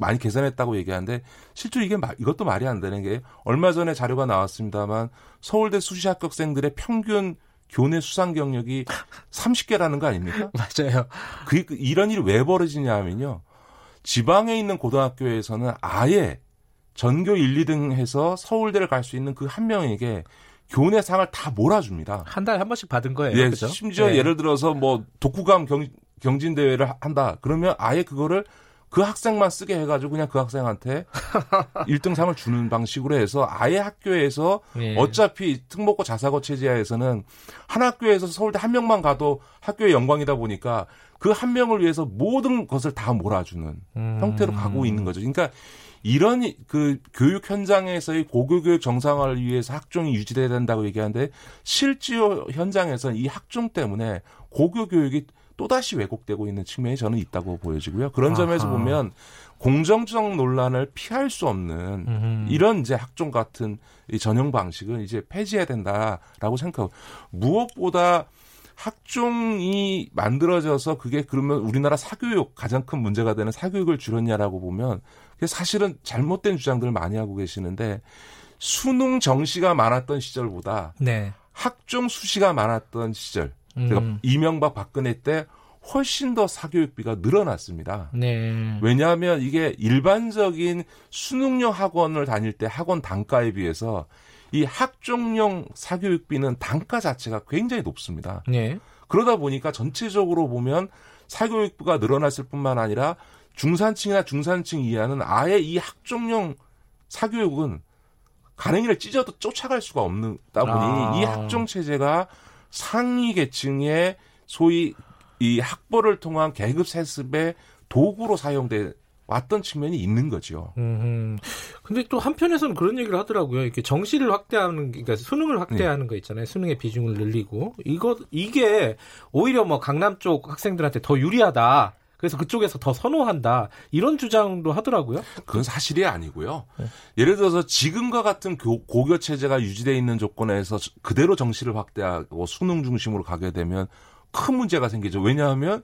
많이 개선했다고 얘기하는데 실제로 이게 이것도 말이 안 되는 게 얼마 전에 자료가 나왔습니다만 서울대 수시 합격생들의 평균 교내 수상 경력이 30개라는 거 아닙니까? 맞아요. 그 이런 일이 왜 벌어지냐면요. 지방에 있는 고등학교에서는 아예 전교 1, 2등 해서 서울대를 갈 수 있는 그 한 명에게 교내 상을 다 몰아줍니다. 한 달에 한 번씩 받은 거예요. 예, 그죠? 심지어 네. 예를 들어서 뭐 독후감 경, 경진 대회를 한다. 그러면 아예 그거를 그 학생만 쓰게 해가지고 그냥 그 학생한테 1등 상을 주는 방식으로 해서 아예 학교에서 예. 어차피 특목고 자사고 체제하에서는 한 학교에서 서울대 한 명만 가도 학교의 영광이다 보니까 그 한 명을 위해서 모든 것을 다 몰아주는 음. 형태로 가고 있는 거죠. 그러니까 이런 그 교육 현장에서의 고교교육 정상화를 위해서 학종이 유지돼야 된다고 얘기하는데 실제로 현장에서는 이 학종 때문에 고교교육이 또다시 왜곡되고 있는 측면이 저는 있다고 보여지고요. 그런 점에서. 보면 공정성 논란을 피할 수 없는 음흠. 이런 이제 학종 같은 이 전형 방식은 이제 폐지해야 된다라고 생각하고 무엇보다 학종이 만들어져서 그게 그러면 우리나라 사교육 가장 큰 문제가 되는 사교육을 줄였냐라고 보면 사실은 잘못된 주장들을 많이 하고 계시는데 수능 정시가 많았던 시절보다 네. 학종 수시가 많았던 시절 그러니까 음. 이명박 박근혜 때 훨씬 더 사교육비가 늘어났습니다. 네. 왜냐하면 이게 일반적인 수능용 학원을 다닐 때 학원 단가에 비해서 이 학종용 사교육비는 단가 자체가 굉장히 높습니다. 네. 그러다 보니까 전체적으로 보면 사교육비가 늘어났을 뿐만 아니라 중산층이나 중산층 이하는 아예 이 학종용 사교육은 가랭이를 찢어도 쫓아갈 수가 없다 보니 아. 이 학종 체제가 상위 계층의 소위 이 학벌을 통한 계급 세습의 도구로 사용돼 왔던 측면이 있는 거죠. 음. 근데 또 한편에서는 그런 얘기를 하더라고요. 이렇게 정시를 확대하는 그러니까 수능을 확대하는 네. 거 있잖아요. 수능의 비중을 늘리고 이거 이게 오히려 뭐 강남 쪽 학생들한테 더 유리하다. 그래서 그쪽에서 더 선호한다. 이런 주장도 하더라고요. 그건 사실이 아니고요. 네. 예를 들어서 지금과 같은 고교 체제가 유지되어 있는 조건에서 그대로 정시를 확대하고 수능 중심으로 가게 되면 큰 문제가 생기죠. 왜냐하면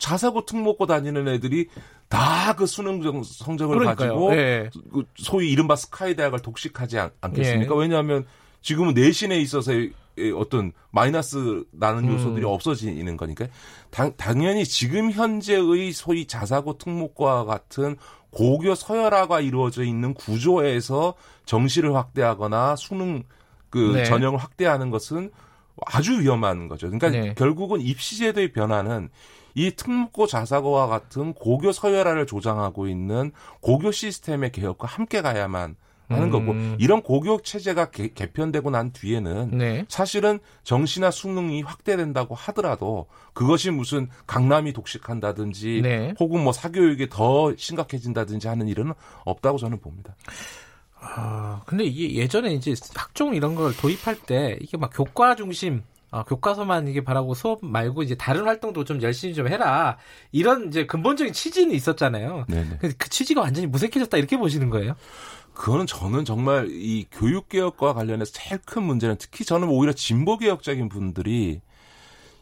자사고 특목고 다니는 애들이 다 그 수능 성적을 그러니까요. 가지고 네. 소위 이른바 스카이 대학을 독식하지 않, 겠습니까 네. 왜냐하면 지금은 내신에 있어서의 어떤 마이너스 나는 음. 요소들이 음. 없어지는 거니까 당, 당연히 지금 현재의 소위 자사고 특목고와 같은 고교 서열화가 이루어져 있는 구조에서 정시를 확대하거나 수능 그 네. 전형을 확대하는 것은 아주 위험한 거죠. 그러니까 네. 결국은 입시제도의 변화는 이 특목고 자사고와 같은 고교 서열화를 조장하고 있는 고교 시스템의 개혁과 함께 가야만 하는 음. 거고 이런 고교 체제가 개, 개편되고 난 뒤에는 네. 사실은 정시나 수능이 확대된다고 하더라도 그것이 무슨 강남이 독식한다든지 네. 혹은 뭐 사교육이 더 심각해진다든지 하는 일은 없다고 저는 봅니다. 아 근데 이게 예전에 이제 학종 이런 걸 도입할 때 이게 막 교과 중심 아, 교과서만 이게 바라고 수업 말고 이제 다른 활동도 좀 열심히 좀 해라. 이런 이제 근본적인 취지는 있었잖아요. 네네. 그 취지가 완전히 무색해졌다 이렇게 보시는 거예요? 그거는 저는 정말 이 교육 개혁과 관련해서 제일 큰 문제는 특히 저는 오히려 진보 개혁적인 분들이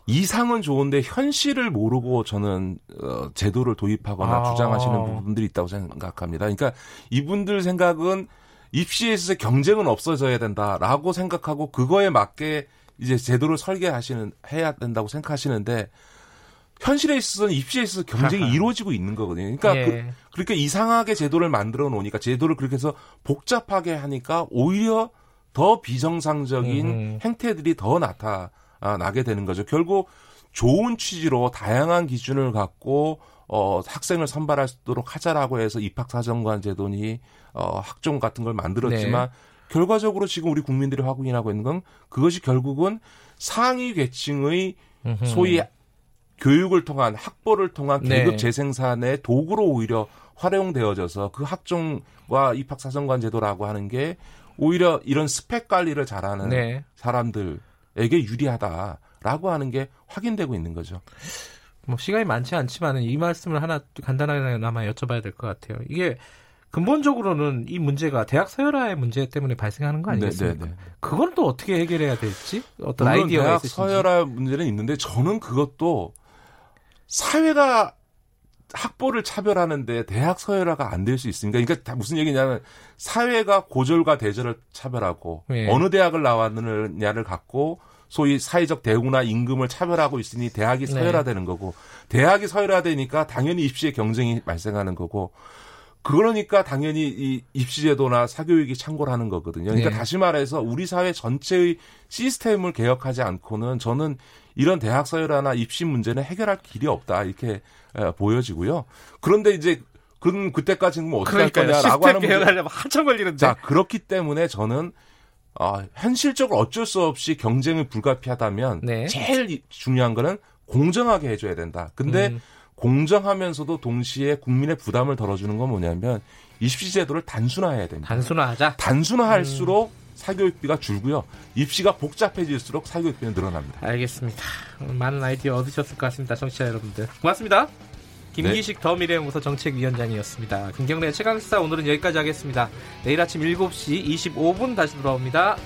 이상은 좋은데 현실을 모르고 저는 어, 제도를 도입하거나 아. 주장하시는 부분들이 있다고 생각합니다. 그러니까 이분들 생각은 입시에 있어서 경쟁은 없어져야 된다라고 생각하고 그거에 맞게 이제 제도를 설계하시는 해야 된다고 생각하시는데 현실에 있어서는 입시에 있어서 경쟁이 이루어지고 있는 거거든요. 그러니까 예. 그, 그렇게 이상하게 제도를 만들어 놓으니까 제도를 그렇게 해서 복잡하게 하니까 오히려 더 비정상적인 음. 행태들이 더 나타나게 되는 거죠. 결국 좋은 취지로 다양한 기준을 갖고 어, 학생을 선발할 수 있도록 하자라고 해서 입학사정관 제도니 어, 학종 같은 걸 만들었지만 네. 결과적으로 지금 우리 국민들이 확인하고 있는 건 그것이 결국은 상위 계층의 소위 교육을 통한 학벌을 통한 계급 네. 재생산의 도구로 오히려 활용되어져서 그 학종과 입학사정관 제도라고 하는 게 오히려 이런 스펙 관리를 잘하는 네. 사람들에게 유리하다라고 하는 게 확인되고 있는 거죠. 뭐 시간이 많지 않지만은 이 말씀을 하나 간단하게나마 여쭤봐야 될 것 같아요. 이게 근본적으로는 이 문제가 대학 서열화의 문제 때문에 발생하는 거 아니겠습니까? 네네네. 그건 또 어떻게 해결해야 될지 어떤 아이디어가 대학 있으신지. 서열화 문제는 있는데 저는 그것도 사회가 학벌을 차별하는데 대학 서열화가 안 될 수 있습니까? 그러니까 무슨 얘기냐면 사회가 고졸과 대졸을 차별하고 네. 어느 대학을 나왔느냐를 갖고 소위 사회적 대우나 임금을 차별하고 있으니 대학이 네. 서열화되는 네. 거고 대학이 서열화되니까 당연히 입시에 경쟁이 발생하는 거고 그러니까 당연히 이 입시제도나 사교육이 창고를 하는 거거든요. 그러니까 네. 다시 말해서 우리 사회 전체의 시스템을 개혁하지 않고는 저는 이런 대학 사회라나 입시 문제는 해결할 길이 없다 이렇게 보여지고요. 그런데 이제 그럼 그때까지는 뭐 어떻게 할 거냐라고 하는 개혁하려면 한참 걸리는데. 자 그렇기 때문에 저는 어, 현실적으로 어쩔 수 없이 경쟁이 불가피하다면 네. 제일 중요한 거는 공정하게 해줘야 된다. 근데 음. 공정하면서도 동시에 국민의 부담을 덜어주는 건 뭐냐면 입시 제도를 단순화해야 됩니다. 단순화하자. 단순화할수록 음. 사교육비가 줄고요. 입시가 복잡해질수록 사교육비는 늘어납니다. 알겠습니다. 많은 아이디어 얻으셨을 것 같습니다. 청취자 여러분들. 고맙습니다. 김기식 네. 더 미래연구소 정책위원장이었습니다. 김경래 최강시사 오늘은 여기까지 하겠습니다. 내일 아침 7시 25분 다시 돌아옵니다.